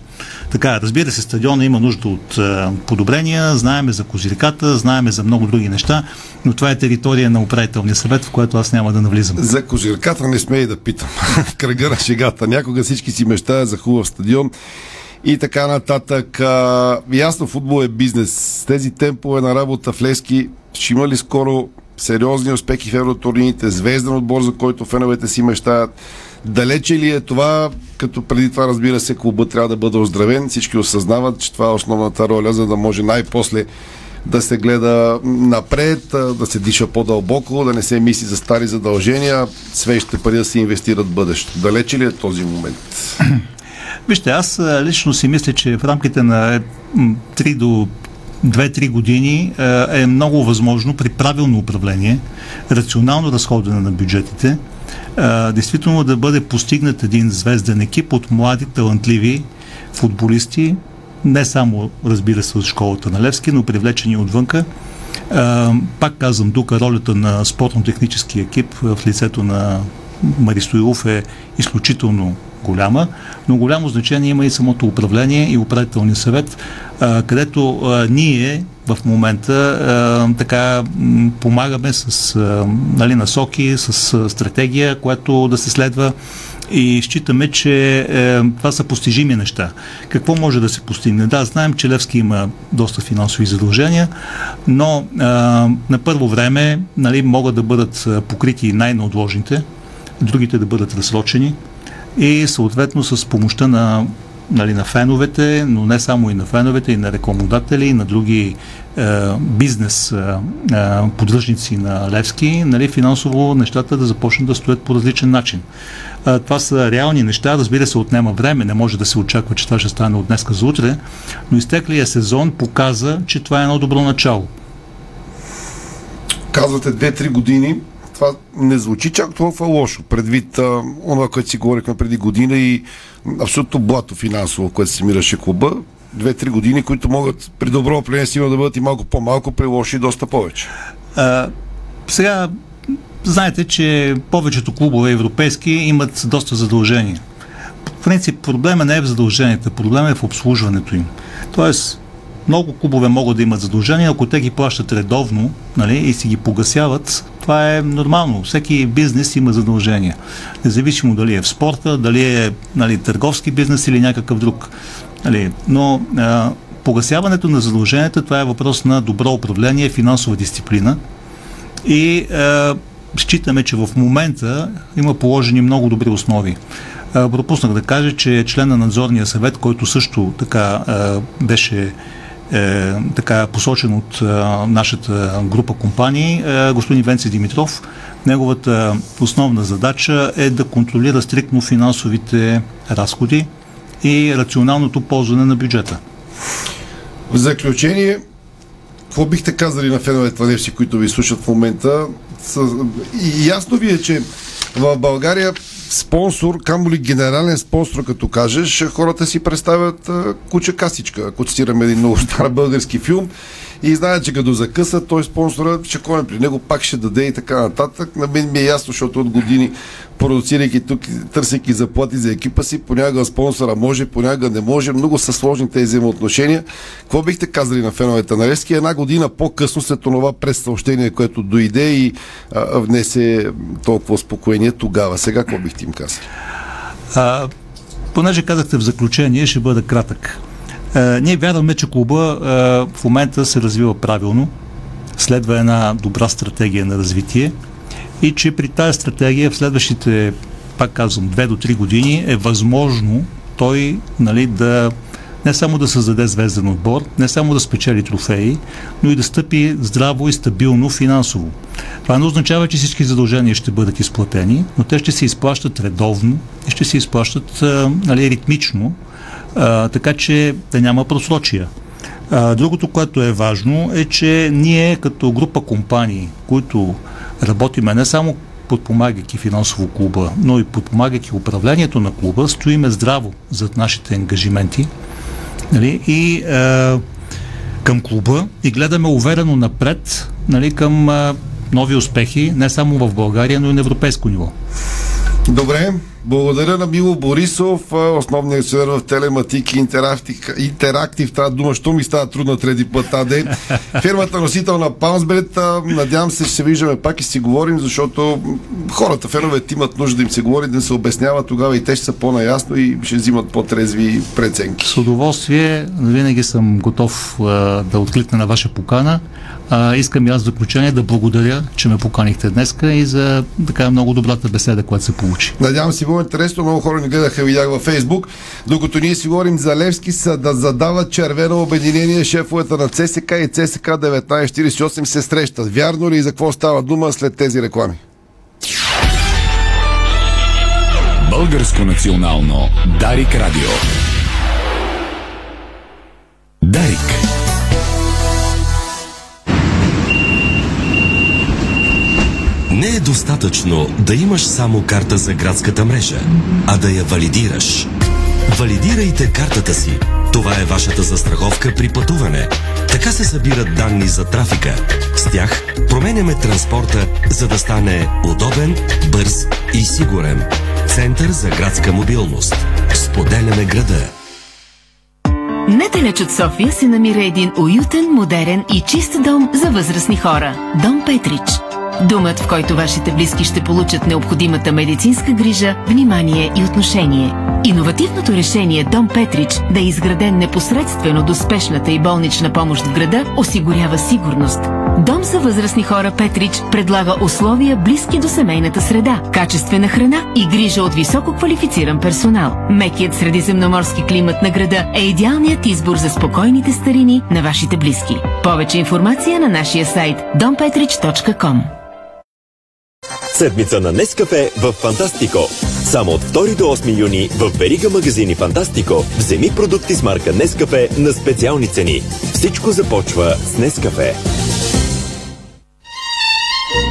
Speaker 13: Така, разбира се, стадиона има нужда от подобрения, знаеме за козирката, знаеме за много други неща, но това е територия на управителния съвет, в което аз няма да навлизам.
Speaker 1: За козирката не смей да питам. Кръга на шегата. Някога всички си мечтаят за хубав стадион и така нататък. А, ясно, футбол е бизнес. С тези темпове на работа в Лески ще има ли скоро сериозни успехи в евротурнините, звезден отбор, за който феновете си мечтаят. Далече ли е това, като преди това, разбира се, клуба трябва да бъде оздравен. Всички осъзнават, че това е основната роля, за да може най-после да се гледа напред, да се диша по-дълбоко, да не се мисли за стари задължения, свещите пари да се инвестират в бъдещето. Далече ли е този момент?
Speaker 13: Вижте, аз лично си мисля, че в рамките на 3 до 2-3 години е много възможно при правилно управление, рационално разходване на бюджетите, действително да бъде постигнат един звезден екип от млади, талантливи футболисти, не само, разбира се, от школата на Левски, но привлечени отвънка. Пак казвам, тук ролята на спортно-технически екип в лицето на Маристоилов е изключително голяма, но голямо значение има и самото управление и управителния съвет, където ние в момента така помагаме с нали, насоки, с стратегия, която да се следва и считаме, че е, това са постижими неща. Какво може да се постигне? Да, знаем, че Левски има доста финансови задължения, но е, на първо време нали, могат да бъдат покрити най-неотложните, другите да бъдат разсрочени и съответно с помощта на, нали, на феновете, но не само и на феновете, и на рекламодатели, и на други е, бизнес е, е, поддръжници на Левски, нали, финансово нещата да започнат да стоят по различен начин. Е, това са реални неща, разбира се, отнема време, не може да се очаква, че това ще стане от днеска за утре, но изтеклия сезон показа, че това е едно добро начало.
Speaker 1: Казвате 2-3 години, това не звучи чак толкова лошо, предвид а, това, което си говорихме преди година и абсолютно блато финансово, което се мираше клуба. Две-три години, които могат при добро управление си да бъдат и малко по-малко, при лоши и доста повече.
Speaker 13: А, сега, знаете, че повечето клубове европейски имат доста задължения. В принцип, проблема не е в задълженията, проблема е в обслужването им. Тоест, много клубове могат да имат задължения, ако те ги плащат редовно нали, и си ги погасяват, това е нормално. Всеки бизнес има задължения. Независимо дали е в спорта, дали е нали, търговски бизнес или някакъв друг. Нали, но а, погасяването на задълженията, това е въпрос на добро управление, финансова дисциплина. И а, считаме, че в момента има положени много добри основи. пропуснах да кажа, че член на надзорния съвет, който също така беше е, така посочен от е, нашата група компании, е, господин Венци Димитров. Неговата основна задача е да контролира стриктно финансовите разходи и рационалното ползване на бюджета.
Speaker 1: В заключение, какво бихте казали на феновете на които ви слушат в момента? И ясно ви е, че в България спонсор, камо ли генерален спонсор, като кажеш, хората си представят куча касичка, ако цитираме един много стар български филм и знаят, че като закъса, той спонсора ще коне при него, пак ще даде и така нататък. На мен ми е ясно, защото от години продуцирайки тук, търсейки заплати за екипа си, понякога спонсора може, понякога не може. Много са сложни тези взаимоотношения. Какво бихте казали на феновете на Левски? Една година по-късно след това през съобщение, което дойде и а, внесе толкова успокоение тогава. Сега какво бихте им казали?
Speaker 13: А, понеже казахте в заключение, ще бъда кратък. А, ние вярваме, че клуба а, в момента се развива правилно, следва една добра стратегия на развитие и че при тази стратегия в следващите, пак казвам, 2 до 3 години е възможно той нали, да не само да създаде звезден отбор, не само да спечели трофеи, но и да стъпи здраво и стабилно финансово. Това не означава, че всички задължения ще бъдат изплатени, но те ще се изплащат редовно и ще се изплащат а, нали, ритмично, а, така че да няма просрочия. А, другото, което е важно, е, че ние като група компании, които работиме не само подпомагайки финансово клуба, но и подпомагайки управлението на клуба, стоиме здраво зад нашите ангажименти нали, и е, към клуба и гледаме уверено напред нали, към е, нови успехи, не само в България, но и на европейско ниво.
Speaker 1: Добре, благодаря на Мило Борисов, основният акционер в Телематик Интерактив. Тази дума, що ми става трудна трети път тази Фирмата носител на Паунсбет, надявам се, ще се виждаме пак и си говорим, защото хората, феновете имат нужда да им се говори, да се обяснява тогава и те ще са по-наясно и ще взимат по-трезви преценки.
Speaker 13: С удоволствие, винаги съм готов да откликна на ваша покана. А, искам и аз в заключение да благодаря, че ме поканихте днеска и за така много добрата беседа, която се получи.
Speaker 1: Надявам се, било интересно. Много хора ни гледаха, видях във Фейсбук. Докато ние си говорим за Левски, са да задават червено обединение шефовете на ЦСК и ЦСК 1948 се срещат. Вярно ли и за какво става дума след тези реклами?
Speaker 14: Българско национално Дарик Радио. Дарик.
Speaker 15: Е достатъчно да имаш само карта за градската мрежа, а да я валидираш. Валидирайте картата си. Това е вашата застраховка при пътуване. Така се събират данни за трафика. С тях променяме транспорта, за да стане удобен, бърз и сигурен. Център за градска мобилност. Споделяме града.
Speaker 16: Недалеч от София се намира един уютен, модерен и чист дом за възрастни хора. Дом Петрич – Думът, в който вашите близки ще получат необходимата медицинска грижа, внимание и отношение. Иновативното решение Дом Петрич да е изграден непосредствено до спешната и болнична помощ в града осигурява сигурност. Дом за възрастни хора Петрич предлага условия близки до семейната среда, качествена храна и грижа от високо квалифициран персонал. Мекият средиземноморски климат на града е идеалният избор за спокойните старини на вашите близки. Повече информация на нашия сайт dompetrich.com
Speaker 17: Седмица на Нескафе в Фантастико. Само от 2 до 8 юни в Верига магазини Фантастико вземи продукти с марка Нескафе на специални цени. Всичко започва с Нескафе.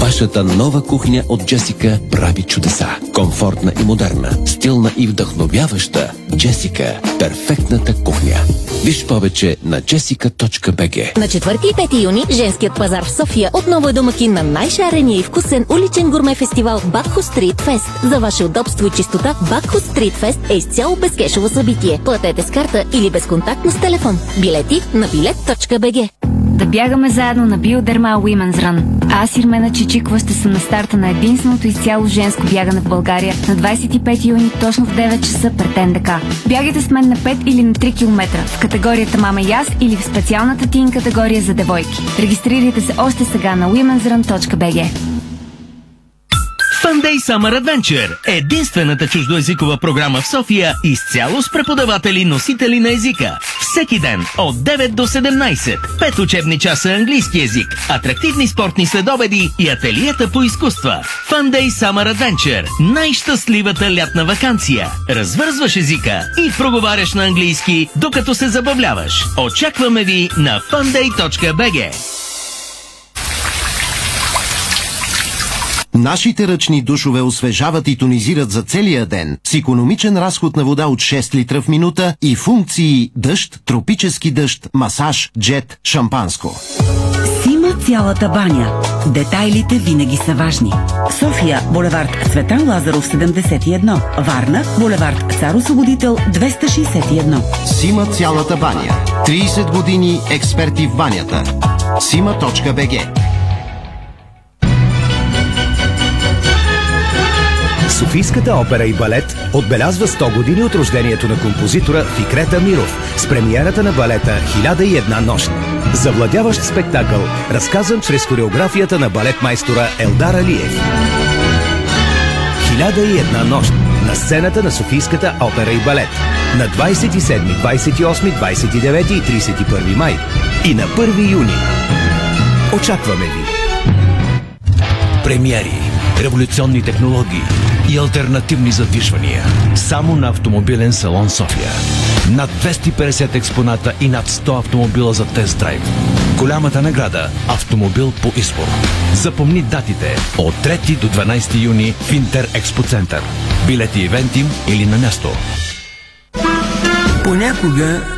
Speaker 18: Вашата нова кухня от Джесика прави чудеса. Комфортна и модерна, стилна и вдъхновяваща. Джесика – перфектната кухня. Виж повече на jessica.bg
Speaker 19: На 4 и 5 юни женският пазар в София отново е домакин на най-шарения и вкусен уличен гурме фестивал Бакхо Стрит Фест. За ваше удобство и чистота Бакхо Стрит Фест е изцяло безкешово събитие. Платете с карта или безконтактно с телефон. Билети на билет.бг
Speaker 20: да бягаме заедно на Биодерма Women's Run. Аз Ирмена Чичикова ще съм на старта на единственото изцяло женско бягане в България на 25 юни точно в 9 часа пред НДК. Бягайте с мен на 5 или на 3 км в категорията Мама и или в специалната тин категория за девойки. Регистрирайте се още сега на womensrun.bg.
Speaker 21: Funday Summer Adventure – единствената чуждоязикова програма в София изцяло с преподаватели носители на езика. Всеки ден от 9 до 17. 5 учебни часа английски език, атрактивни спортни следобеди и ателиета по изкуства. Funday Summer Adventure – най-щастливата лятна вакансия. Развързваш езика и проговаряш на английски, докато се забавляваш. Очакваме ви на funday.bg.
Speaker 22: Нашите ръчни душове освежават и тонизират за целия ден с економичен разход на вода от 6 литра в минута и функции дъжд, тропически дъжд, масаж, джет, шампанско.
Speaker 23: Сима цялата баня. Детайлите винаги са важни. София, булевард Цветан Лазаров 71. Варна, булевард Цар Освободител 261.
Speaker 22: Сима цялата баня. 30 години експерти в банята. Сима.бг
Speaker 7: Софийската опера и балет отбелязва 100 години от рождението на композитора Фикрета Миров с премиерата на балета «1001 нощ». Завладяващ спектакъл, разказан чрез хореографията на балетмайстора Елдар Алиев. «1001 нощ» на сцената на Софийската опера и балет на 27, 28, 29 и 31 май и на 1 юни. Очакваме ви!
Speaker 24: Премиери, революционни технологии и альтернативни задвижвания. Само на автомобилен салон София. Над 250 експоната и над 100 автомобила за тест-драйв. Голямата награда – автомобил по избор. Запомни датите от 3 до 12 юни в Интер Експо Център. Билети ивентим или на място.
Speaker 25: Понякога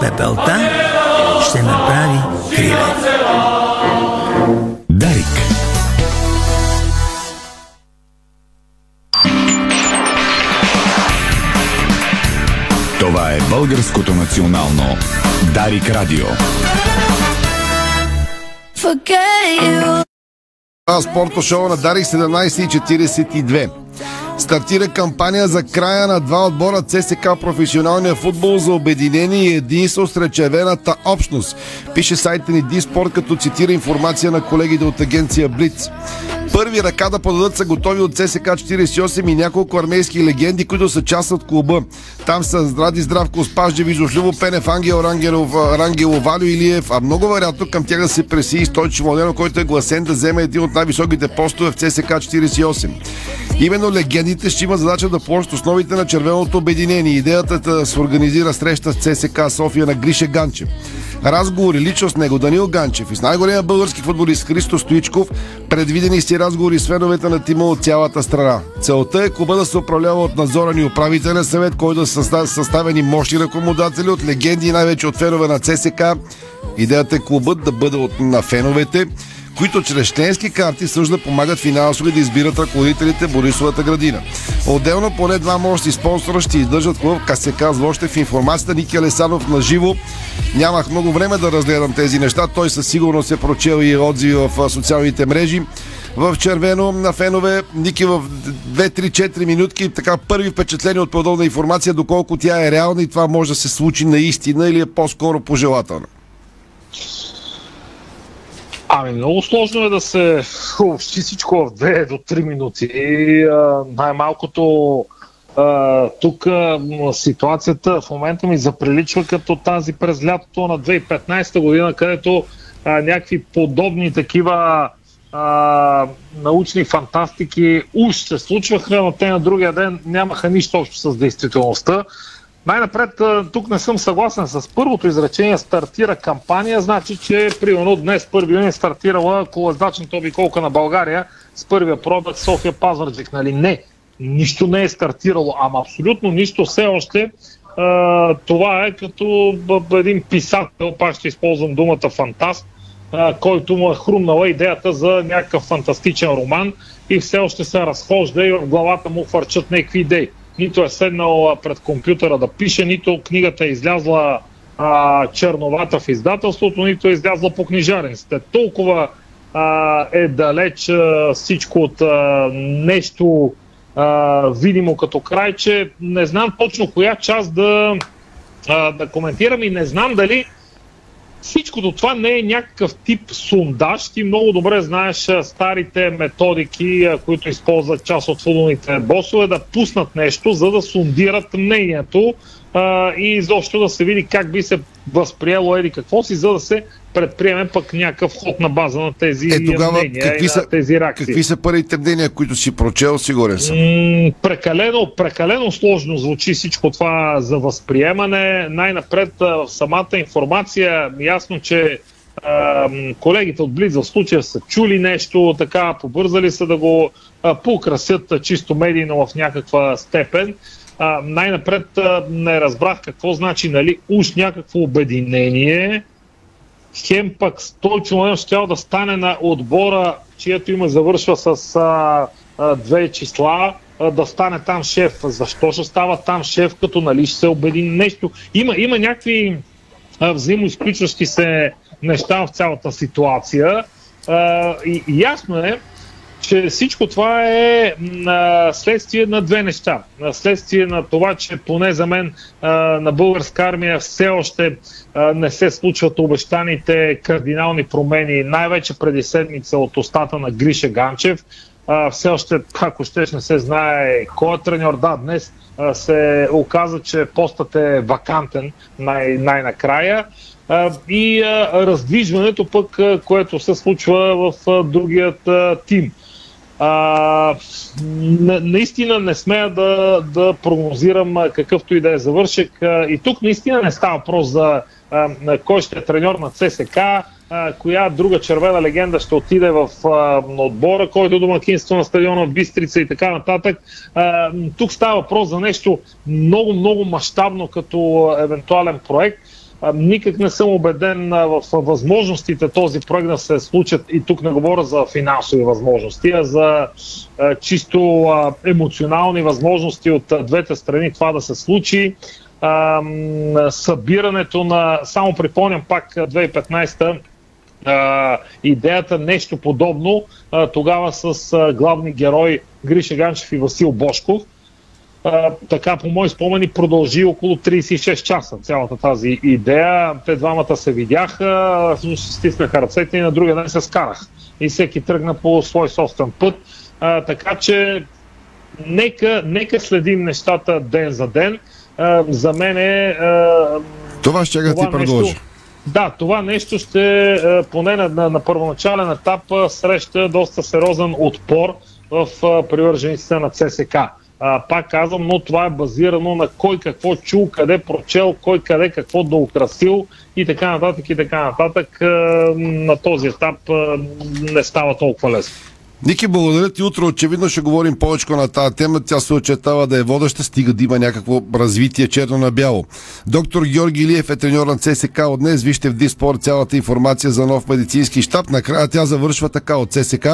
Speaker 25: Пепелта ще направи криле.
Speaker 14: Дарик. Това е българското национално Дарик Радио.
Speaker 1: Това спорто шоу на Дарик 17.42. Стартира кампания за края на два отбора ЦСК професионалния футбол за обединение и единство с речевената общност. Пише сайта ни Диспорт, като цитира информация на колегите от агенция Блиц. Първи ръка да подадат са готови от ЦСК 48 и няколко армейски легенди, които са част от клуба. Там са Здради Здравко, Спажди, Вижошлюво, Пенев, Ангел, Рангелов, Рангелов, Валю Илиев, а много вероятно към тях да се преси и Стойчо Младено, който е гласен да вземе един от най-високите постове в ЦСК 48. Именно легендите ще имат задача да положат основите на червеното обединение. Идеята е да се организира среща с ЦСК София на Грише Ганчев. Разговори лично с него Данил Ганчев и с най-големия български футболист Христо Стоичков, предвидени си разговори с феновете на тима от цялата страна. Целта е клуба да се управлява от надзорен и управителен съвет, който са съставени мощни ръкомодатели от легенди и най-вече от фенове на ЦСК. Идеята е клубът да бъде от, на феновете, които чрез членски карти също да помагат финансови да избират ръководителите Борисовата градина. Отделно поне два мощни спонсора ще издържат клуб, още в информацията Ники Алесанов на живо. Нямах много време да разгледам тези неща. Той със сигурност е прочел и отзиви в социалните мрежи в червено на фенове. Ники в 2-3-4 минутки. Така първи впечатления от подобна информация, доколко тя е реална и това може да се случи наистина или е по-скоро пожелателна.
Speaker 26: Ами много сложно е да се общи всичко в 2 до 3 минути. Най-малкото тук ситуацията в момента ми заприличва като тази през лятото на 2015 година, където а, някакви подобни такива а, научни фантастики уж се случваха, но те на другия ден нямаха нищо общо с действителността. Най-напред тук не съм съгласен с първото изречение. Стартира кампания, значи, че примерно днес 1 юни стартирала колездачната обиколка на България с първия пробег София Пазарджик. Нали? Не, нищо не е стартирало, ама абсолютно нищо все още. А, това е като един писател, пак ще използвам думата фантаст, а, който му е хрумнала идеята за някакъв фантастичен роман и все още се разхожда и в главата му фърчат някакви идеи. Нито е седнал пред компютъра да пише, нито книгата е излязла а, черновата в издателството, нито е излязла по книжарниците. Толкова а, е далеч а, всичко от а, нещо а, видимо като край, че не знам точно коя част да, а, да коментирам и не знам дали Всичкото това не е някакъв тип сундаж. Ти много добре знаеш старите методики, които използват част от футболните босове, да пуснат нещо, за да сундират мнението а, и изобщо да се види как би се възприело еди какво си, за да се предприеме пък някакъв ход на база на тези
Speaker 1: е, тогава,
Speaker 26: мнения
Speaker 1: какви
Speaker 26: и
Speaker 1: са,
Speaker 26: на тези реакции.
Speaker 1: Какви са първите мнения, които си прочел, сигурен съм?
Speaker 26: М- прекалено, прекалено сложно звучи всичко това за възприемане. Най-напред в самата информация ясно, че колегите от Близ в случая са чули нещо, така побързали са да го поукрасят чисто медийно в някаква степен. Най-напред не разбрах какво значи, нали, уж някакво обединение, хем пък Стойчо Младенов ще да стане на отбора, чието има завършва с а, а, две числа, а, да стане там шеф. Защо ще става там шеф, като нали ще се обедини нещо? Има, има някакви взаимоизключващи се неща в цялата ситуация. А, и, и ясно е, че всичко това е а, следствие на две неща. Следствие на това, че поне за мен а, на българска армия все още а, не се случват обещаните кардинални промени, най-вече преди седмица от устата на Гриша Ганчев. А, все още, ако ще не се знае кой е треньор. Да, днес а, се оказа, че постът е вакантен най- най-накрая и раздвижването пък, което се случва в другият тим. А, на, наистина не смея да, да прогнозирам какъвто и да е завършек. И тук наистина не става въпрос за а, кой ще е треньор на ЦСК, а, коя друга червена легенда ще отиде в а, отбора, който е домакинство на стадиона в Бистрица и така нататък. А, тук става въпрос за нещо много, много мащабно като евентуален проект Никак не съм убеден в възможностите този проект да се случат и тук не говоря за финансови възможности, а за чисто емоционални възможности от двете страни това да се случи. Събирането на, само припомням пак 2015 идеята нещо подобно, тогава с главни герои Гриша Ганчев и Васил Бошков – а, така по мои спомени продължи около 36 часа цялата тази идея. Те двамата се видяха, стиснаха ръцете и на другия ден се скарах. И всеки тръгна по свой собствен път. А, така че нека, нека следим нещата ден за ден. А, за мен е... А,
Speaker 1: това ще това ти предложи. Нещо,
Speaker 26: да, това нещо ще, поне на, на, на първоначален етап, среща доста сериозен отпор в привържениците на ЦСК. А, пак казвам, но това е базирано на кой какво чул, къде прочел, кой къде какво да и така нататък и така нататък. На този етап не става толкова лесно.
Speaker 1: Ники, благодаря ти. Утро очевидно ще говорим повече на тази тема. Тя се очертава да е водеща, стига да има някакво развитие черно на бяло. Доктор Георги Илиев е треньор на ЦСК от днес. Вижте в Диспор цялата информация за нов медицински щаб. Накрая тя завършва така от ЦСК.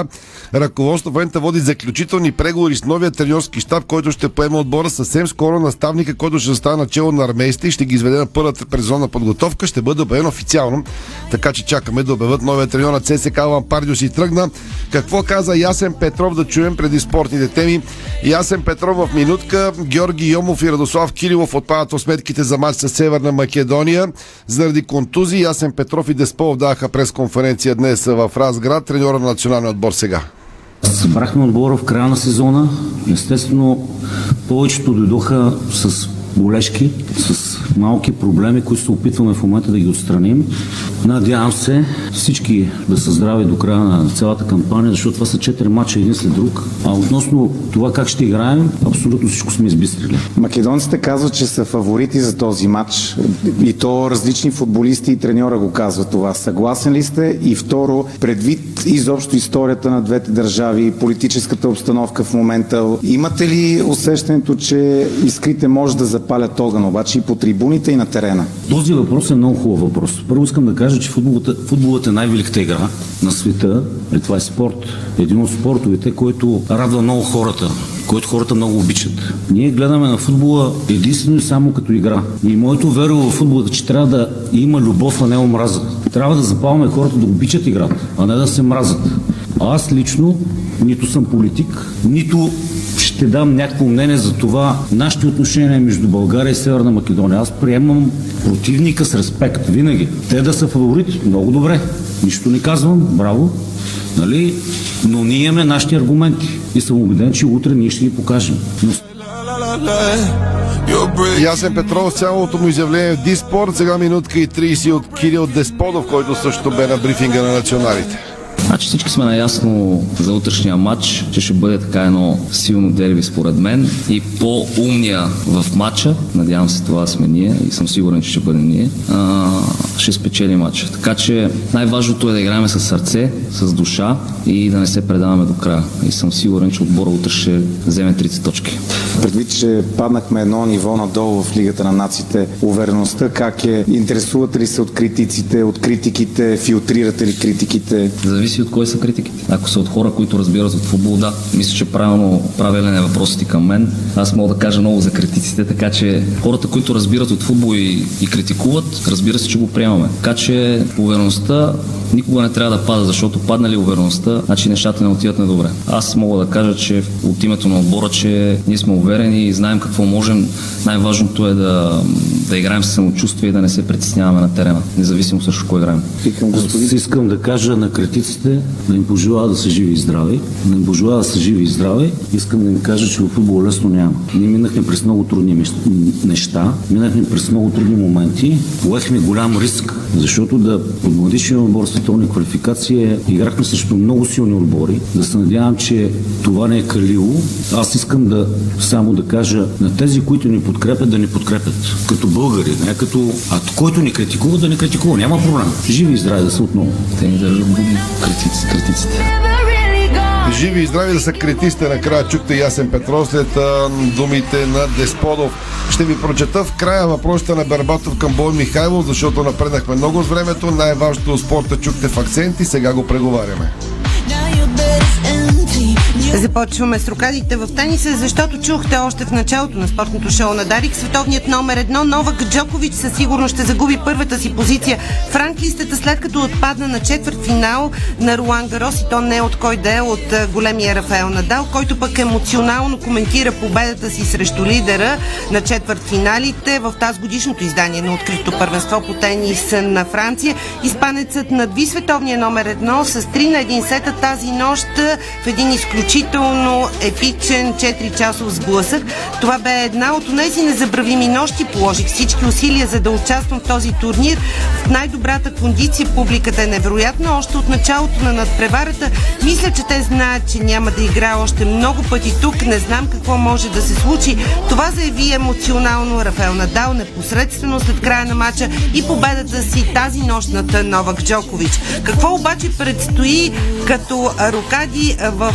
Speaker 1: Ръководство в момента води заключителни преговори с новия треньорски щаб, който ще поема отбора съвсем скоро. Наставника, който ще стане начало на армейството и ще ги изведе на първата презонна подготовка, ще бъде обявен официално. Така че чакаме да обявят новия треньор на ЦСК. Лампардио си тръгна. Какво каза Ясен Петров да чуем преди спортните теми. Ясен Петров в минутка, Георги Йомов и Радослав Кирилов отпадат от сметките за матч с Северна Македония. Заради контузии Ясен Петров и Десполов даха пресконференция днес в Разград, треньора на националния отбор сега.
Speaker 27: Събрахме отбора в края на сезона. Естествено, повечето дойдоха с болешки, с малки проблеми, които се опитваме в момента да ги отстраним. Надявам се всички да са здрави до края на цялата кампания, защото това са 4 мача един след друг. А относно това как ще играем, абсолютно всичко сме избистрили.
Speaker 28: Македонците казват, че са фаворити за този матч и то различни футболисти и треньора го казват това. Съгласен ли сте? И второ, предвид изобщо историята на двете държави, политическата обстановка в момента, имате ли усещането, че искрите може да запалят огън, обаче и по трибуните и на терена?
Speaker 27: Този въпрос е много хубав въпрос. Първо искам да кажа, че футболът, футболът е най-великата игра на света. И това е спорт. Един от спортовете, който радва много хората който хората много обичат. Ние гледаме на футбола единствено и само като игра. И моето веро в футбола е, че трябва да има любов, а не омраза. Трябва да запалваме хората да обичат играта, а не да се мразят. А аз лично нито съм политик, нито ще дам някакво мнение за това нашите отношения между България и Северна Македония. Аз приемам противника с респект винаги. Те да са фаворити, много добре. Нищо не казвам, браво. Нали? Но ние имаме нашите аргументи и съм убеден, че утре ние ще ги покажем. Но...
Speaker 1: Ясен Петров с цялото му изявление в Диспорт. Сега минутка и 30 от Кирил Десподов, който също бе на брифинга на националите.
Speaker 29: Значи всички сме наясно за утрешния матч, че ще бъде така едно силно дерби според мен и по-умния в матча, надявам се това сме ние и съм сигурен, че ще бъде ние, а, ще спечели матча. Така че най-важното е да играем с сърце, с душа и да не се предаваме до края. И съм сигурен, че отбора утре ще вземе 30 точки.
Speaker 28: Предвид, че паднахме едно ниво надолу в Лигата на нациите, увереността как е? Интересувате ли се от критиците, от критиките, филтрирате ли критиките?
Speaker 29: Зависи от кой са критиките. Ако са от хора, които разбират от футбол, да. Мисля, че правилно, правилен е въпросът и към мен. Аз мога да кажа много за критиците, така че хората, които разбират от футбол и, и критикуват, разбира се, че го приемаме. Така че увереността никога не трябва да пада, защото падна ли увереността, значи нещата не отиват на добре. Аз мога да кажа, че от името на отбора, че ние сме уверени и знаем какво можем. Най-важното е да, да играем с самочувствие и да не се притесняваме на терена, независимо срещу кой играем.
Speaker 27: Аз искам да кажа на критиците да им пожелая да са живи и здрави. Да им пожелая да са живи и здрави. Искам да им кажа, че в футбол лесно няма. Ние минахме през много трудни неща, минахме през много трудни моменти, поехме голям риск, защото да подмладишим отбор световни квалификации играхме срещу много силни отбори. Да се надявам, че това не е калило. Аз искам да само да кажа на тези, които ни подкрепят, да ни подкрепят. Като българи, не като... А който ни критикува, да ни критикува. Няма проблем. Живи и здрави да са отново.
Speaker 29: Те ни държат будни критици, критиците.
Speaker 1: Живи и здрави да са критиците. Накрая чухте Ясен Петров след думите на Десподов. Ще ви прочета в края въпросите на Бербатов към Бой Михайлов, защото напреднахме много с времето. Най-важното от спорта чухте в акценти, сега го преговаряме.
Speaker 2: Започваме с рукадите в тениса, защото чухте още в началото на спортното шоу на Дарик. Световният номер едно Новак Джокович със сигурност ще загуби първата си позиция в ранглистата, след като отпадна на четвърт финал на Руан Гарос и то не от кой да е, от големия Рафаел Надал, който пък емоционално коментира победата си срещу лидера на четвърт финалите в тази годишното издание на открито първенство по тенис на Франция. Испанецът надви световния номер едно с 3 на 1 сета тази нощ в един изключително изключително епичен 4-часов сблъсък. Това бе една от тези незабравими нощи. Положих всички усилия за да участвам в този турнир. В най-добрата кондиция публиката е невероятна. Още от началото на надпреварата мисля, че те знаят, че няма да играя още много пъти тук. Не знам какво може да се случи. Това заяви емоционално Рафаел Надал непосредствено след края на матча и победата си тази нощ над Новак Джокович. Какво обаче предстои като рокади в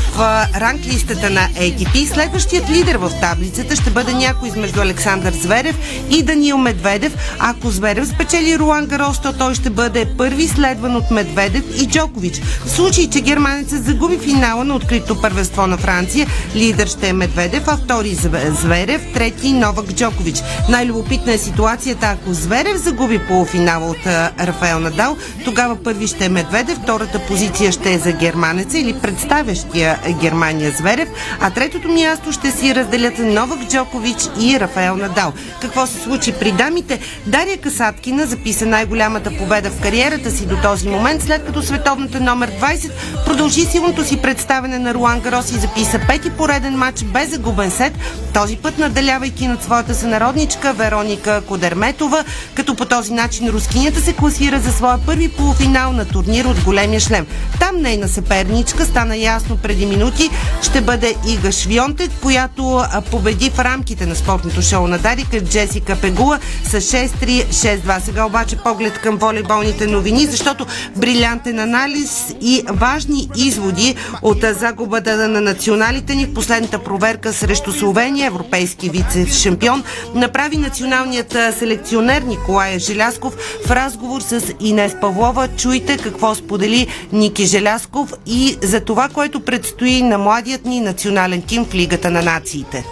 Speaker 2: ранглистата на ATP. Следващият лидер в таблицата ще бъде някой измежду Александър Зверев и Даниил Медведев. Ако Зверев спечели Руан Гарос, то той ще бъде първи, следван от Медведев и Джокович. В случай, че германецът загуби финала на открито първенство на Франция, лидер ще е Медведев, а втори Зверев, трети Новак Джокович. Най-любопитна е ситуацията, ако Зверев загуби полуфинала от Рафаел Надал, тогава първи ще е Медведев, втората позиция ще е за германеца или представящия германеца Германия Зверев, а третото място ще си разделят Новак Джокович и Рафаел Надал. Какво се случи при дамите? Дария Касаткина записа най-голямата победа в кариерата си до този момент, след като световната номер 20 продължи силното си представене на Руан Гарос и записа пети пореден матч без загубен сет, този път наделявайки над своята сънародничка Вероника Кодерметова, като по този начин рускинята се класира за своя първи полуфинал на турнир от големия шлем. Там нейна съперничка стана ясно преди минути ще бъде Ига Швионтек, която победи в рамките на спортното шоу на Дарика Джесика Пегула с 6-3, 6-2. Сега обаче поглед към волейболните новини, защото брилянтен анализ и важни изводи от загубата на националите ни в последната проверка срещу Словения, европейски вице-шампион, направи националният селекционер Николай Желясков в разговор с Инес Павлова. Чуйте какво сподели Ники Желясков и за това, което предстои на младият ни национален тим в Лигата на нациите.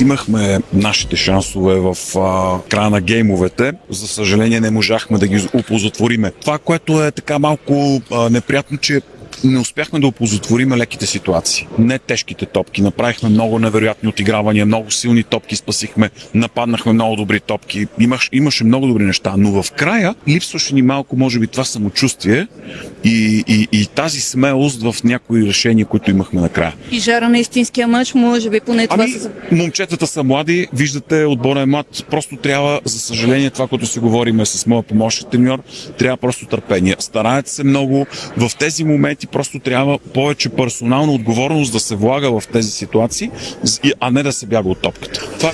Speaker 30: Имахме нашите шансове в а, края на геймовете. За съжаление не можахме да ги оползотвориме. Това, което е така малко а, неприятно, че не успяхме да опозотворим леките ситуации. Не тежките топки. Направихме много невероятни отигравания, много силни топки спасихме, нападнахме много добри топки. Имаш, имаше много добри неща, но в края липсваше ни малко, може би, това самочувствие и, и, и тази смелост в някои решения, които имахме накрая.
Speaker 31: И жара на истинския мъж, може би поне това
Speaker 30: ами,
Speaker 31: са...
Speaker 30: Момчетата са млади, виждате, отбора е млад. Просто трябва, за съжаление, това, което си говорим с моя помощник треньор, трябва просто търпение. Стараят се много. В тези моменти просто трябва повече персонална отговорност да се влага в тези ситуации, а не да се бяга от топката. Това...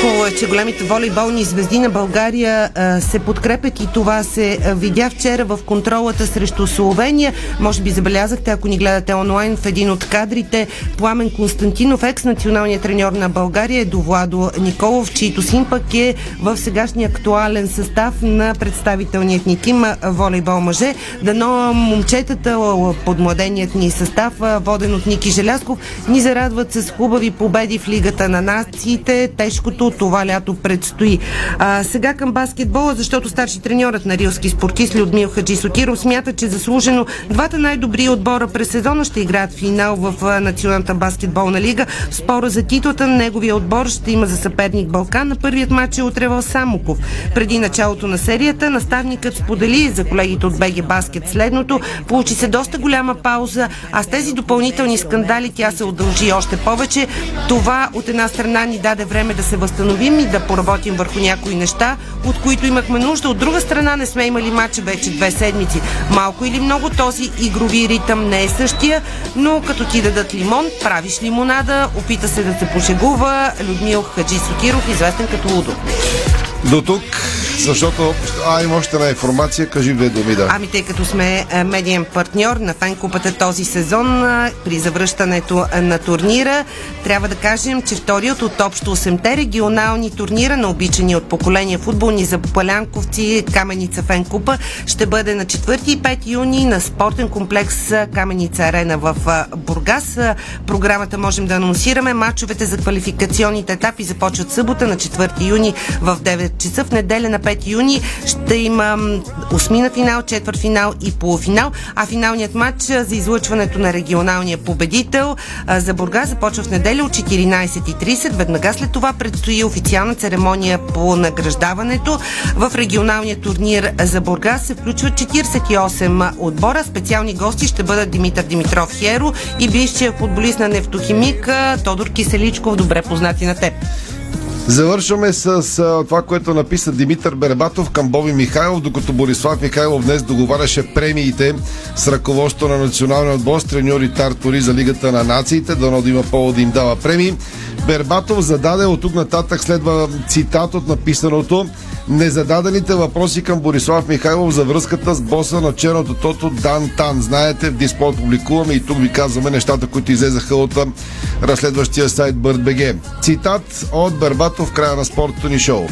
Speaker 2: Хубаво е, че големите волейболни звезди на България а, се подкрепят и това се видя вчера в контролата срещу Словения. Може би забелязахте, ако ни гледате онлайн в един от кадрите, Пламен Константинов, екс-националният треньор на България, е до Владо Николов, чийто син пък е в сегашния актуален състав на представителният ни тим волейбол мъже. Дано момчетата под младеният ни състав, воден от Ники Желясков, ни зарадват с хубави победи в Лигата на нациите. Тежкото това лято предстои. А, сега към баскетбола, защото старши треньорът на рилски спортист Людмил Хаджи Сотиров смята, че заслужено двата най-добри отбора през сезона ще играят финал в Националната баскетболна лига. Спора за титлата на неговия отбор ще има за съперник Балкан. На първият матч е утре в Самоков. Преди началото на серията наставникът сподели за колегите от БГ Баскет следното. Получи се доста голяма пауза, а с тези допълнителни скандали тя се удължи още повече. Това от една страна ни даде време да се възстановим и да поработим върху някои неща, от които имахме нужда. От друга страна не сме имали матча вече две седмици. Малко или много този игрови ритъм не е същия, но като ти дадат лимон, правиш лимонада, опита се да се пошегува Людмил Хаджи Сотиров, известен като Удо.
Speaker 1: До тук, защото... А, има още една информация. Кажи две думи, да.
Speaker 2: Ами, тъй като сме медиен партньор на фенкупата този сезон, при завръщането на турнира, трябва да кажем, че вторият от общо 8-те регионални турнира на обичани от поколения футболни за Палянковци Каменица Фенкупа ще бъде на 4 и 5 юни на спортен комплекс Каменица Арена в Бургас. Програмата можем да анонсираме. Мачовете за квалификационните етапи започват събота на 4 юни в 9 часа. В неделя на 5 юни ще има осмина финал, четвърт финал и полуфинал, а финалният матч за излъчването на регионалния победител за Бургас започва в неделя от 14.30. Веднага след това предстои официална церемония по награждаването. В регионалния турнир за Бургас се включват 48 отбора. Специални гости ще бъдат Димитър Димитров Херо и бившия футболист на нефтохимик Тодор Киселичков, добре познати на теб.
Speaker 1: Завършваме с а, това, което написа Димитър Бербатов към Боби Михайлов, докато Борислав Михайлов днес договаряше премиите с ръководството на националния отбор с треньори Тартори за Лигата на нациите, дано да има повод да им дава премии. Бербатов зададе от тук нататък следва цитат от написаното незададените въпроси към Борислав Михайлов за връзката с боса на черното тото Дан Тан. Знаете, в Диспорт публикуваме и тук ви казваме нещата, които излезаха от разследващия сайт BirdBG. Цитат от Бербатов в края на спортното ни шоу.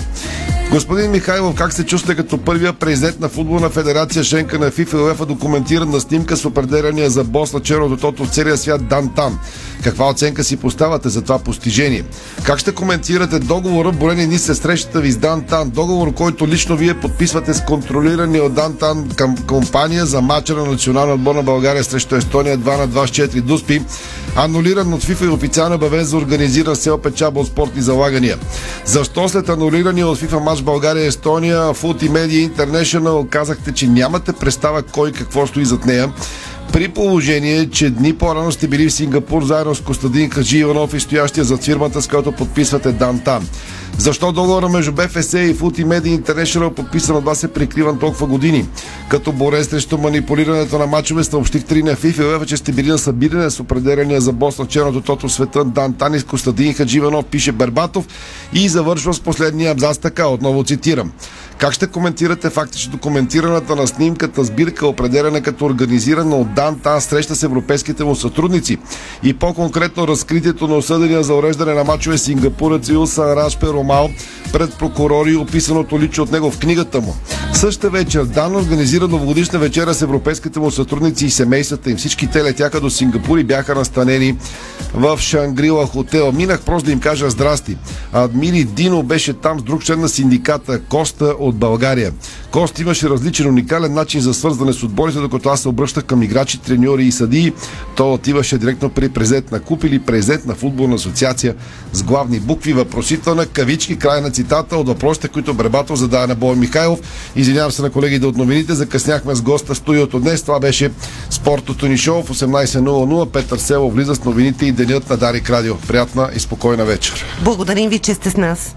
Speaker 1: Господин Михайлов, как се чувства като първия президент на футболна федерация Шенка на FIFA и UEFA документирана снимка с определения за бос на черното тото в целия свят Дан Тан? Каква оценка си поставяте за това постижение? Как ще коментирате договора, борени ни се срещата ви с Дантан? Договор, който лично вие подписвате с контролирани от Дантан към компания за мача на национална отбор на България срещу Естония 2 на 24 Дуспи, анулиран от FIFA и официално бавен за организиран сел печаба от спортни залагания. Защо след анулирания от FIFA матч България-Естония, Foot Media International казахте, че нямате представа кой какво стои зад нея? При положение, че дни по-рано сте били в Сингапур заедно с Костадин Хаджи Иванов и стоящия зад фирмата, с която подписвате Дантан. Защо договора между БФС и Foot Media International, подписан от вас, е прикриван толкова години? Като борец срещу манипулирането на мачове, съобщихте ли на FIFA и UEFA, че сте били на събиране с определения за бос на черното тото света Дантан и с Костадин Хадживанов, пише Бербатов и завършва с последния абзац така, отново цитирам. Как ще коментирате факта, че документираната на снимката сбирка, определена като организирана от Данта среща с европейските му сътрудници и по-конкретно разкритието на осъдения за уреждане на мачове Сингапурец Илсан Рашпе Ромал пред прокурори и описаното лично от него в книгата му. Същата вечер Дан организира новогодишна вечера с европейските му сътрудници и семействата им. Всички те летяха до Сингапур и бяха настанени в Шангрила хотел. Минах просто да им кажа здрасти. Адмири Дино беше там с друг член на синдиката Коста от България. Кост имаше различен уникален начин за свързване с отборите, докато аз се обръщах към играчи, треньори и съдии. То отиваше директно при презент на куп или презент на футболна асоциация с главни букви, въпросителна, кавички, край на цитата от въпросите, които Бребатов зададе на Бой Михайлов. Извинявам се на колегите от новините, закъсняхме с госта в студиото днес. Това беше спортното ни шоу в 18.00. Петър Село влиза с новините и денят на Дарик Радио. Приятна и спокойна вечер.
Speaker 2: Благодарим ви, че сте с нас.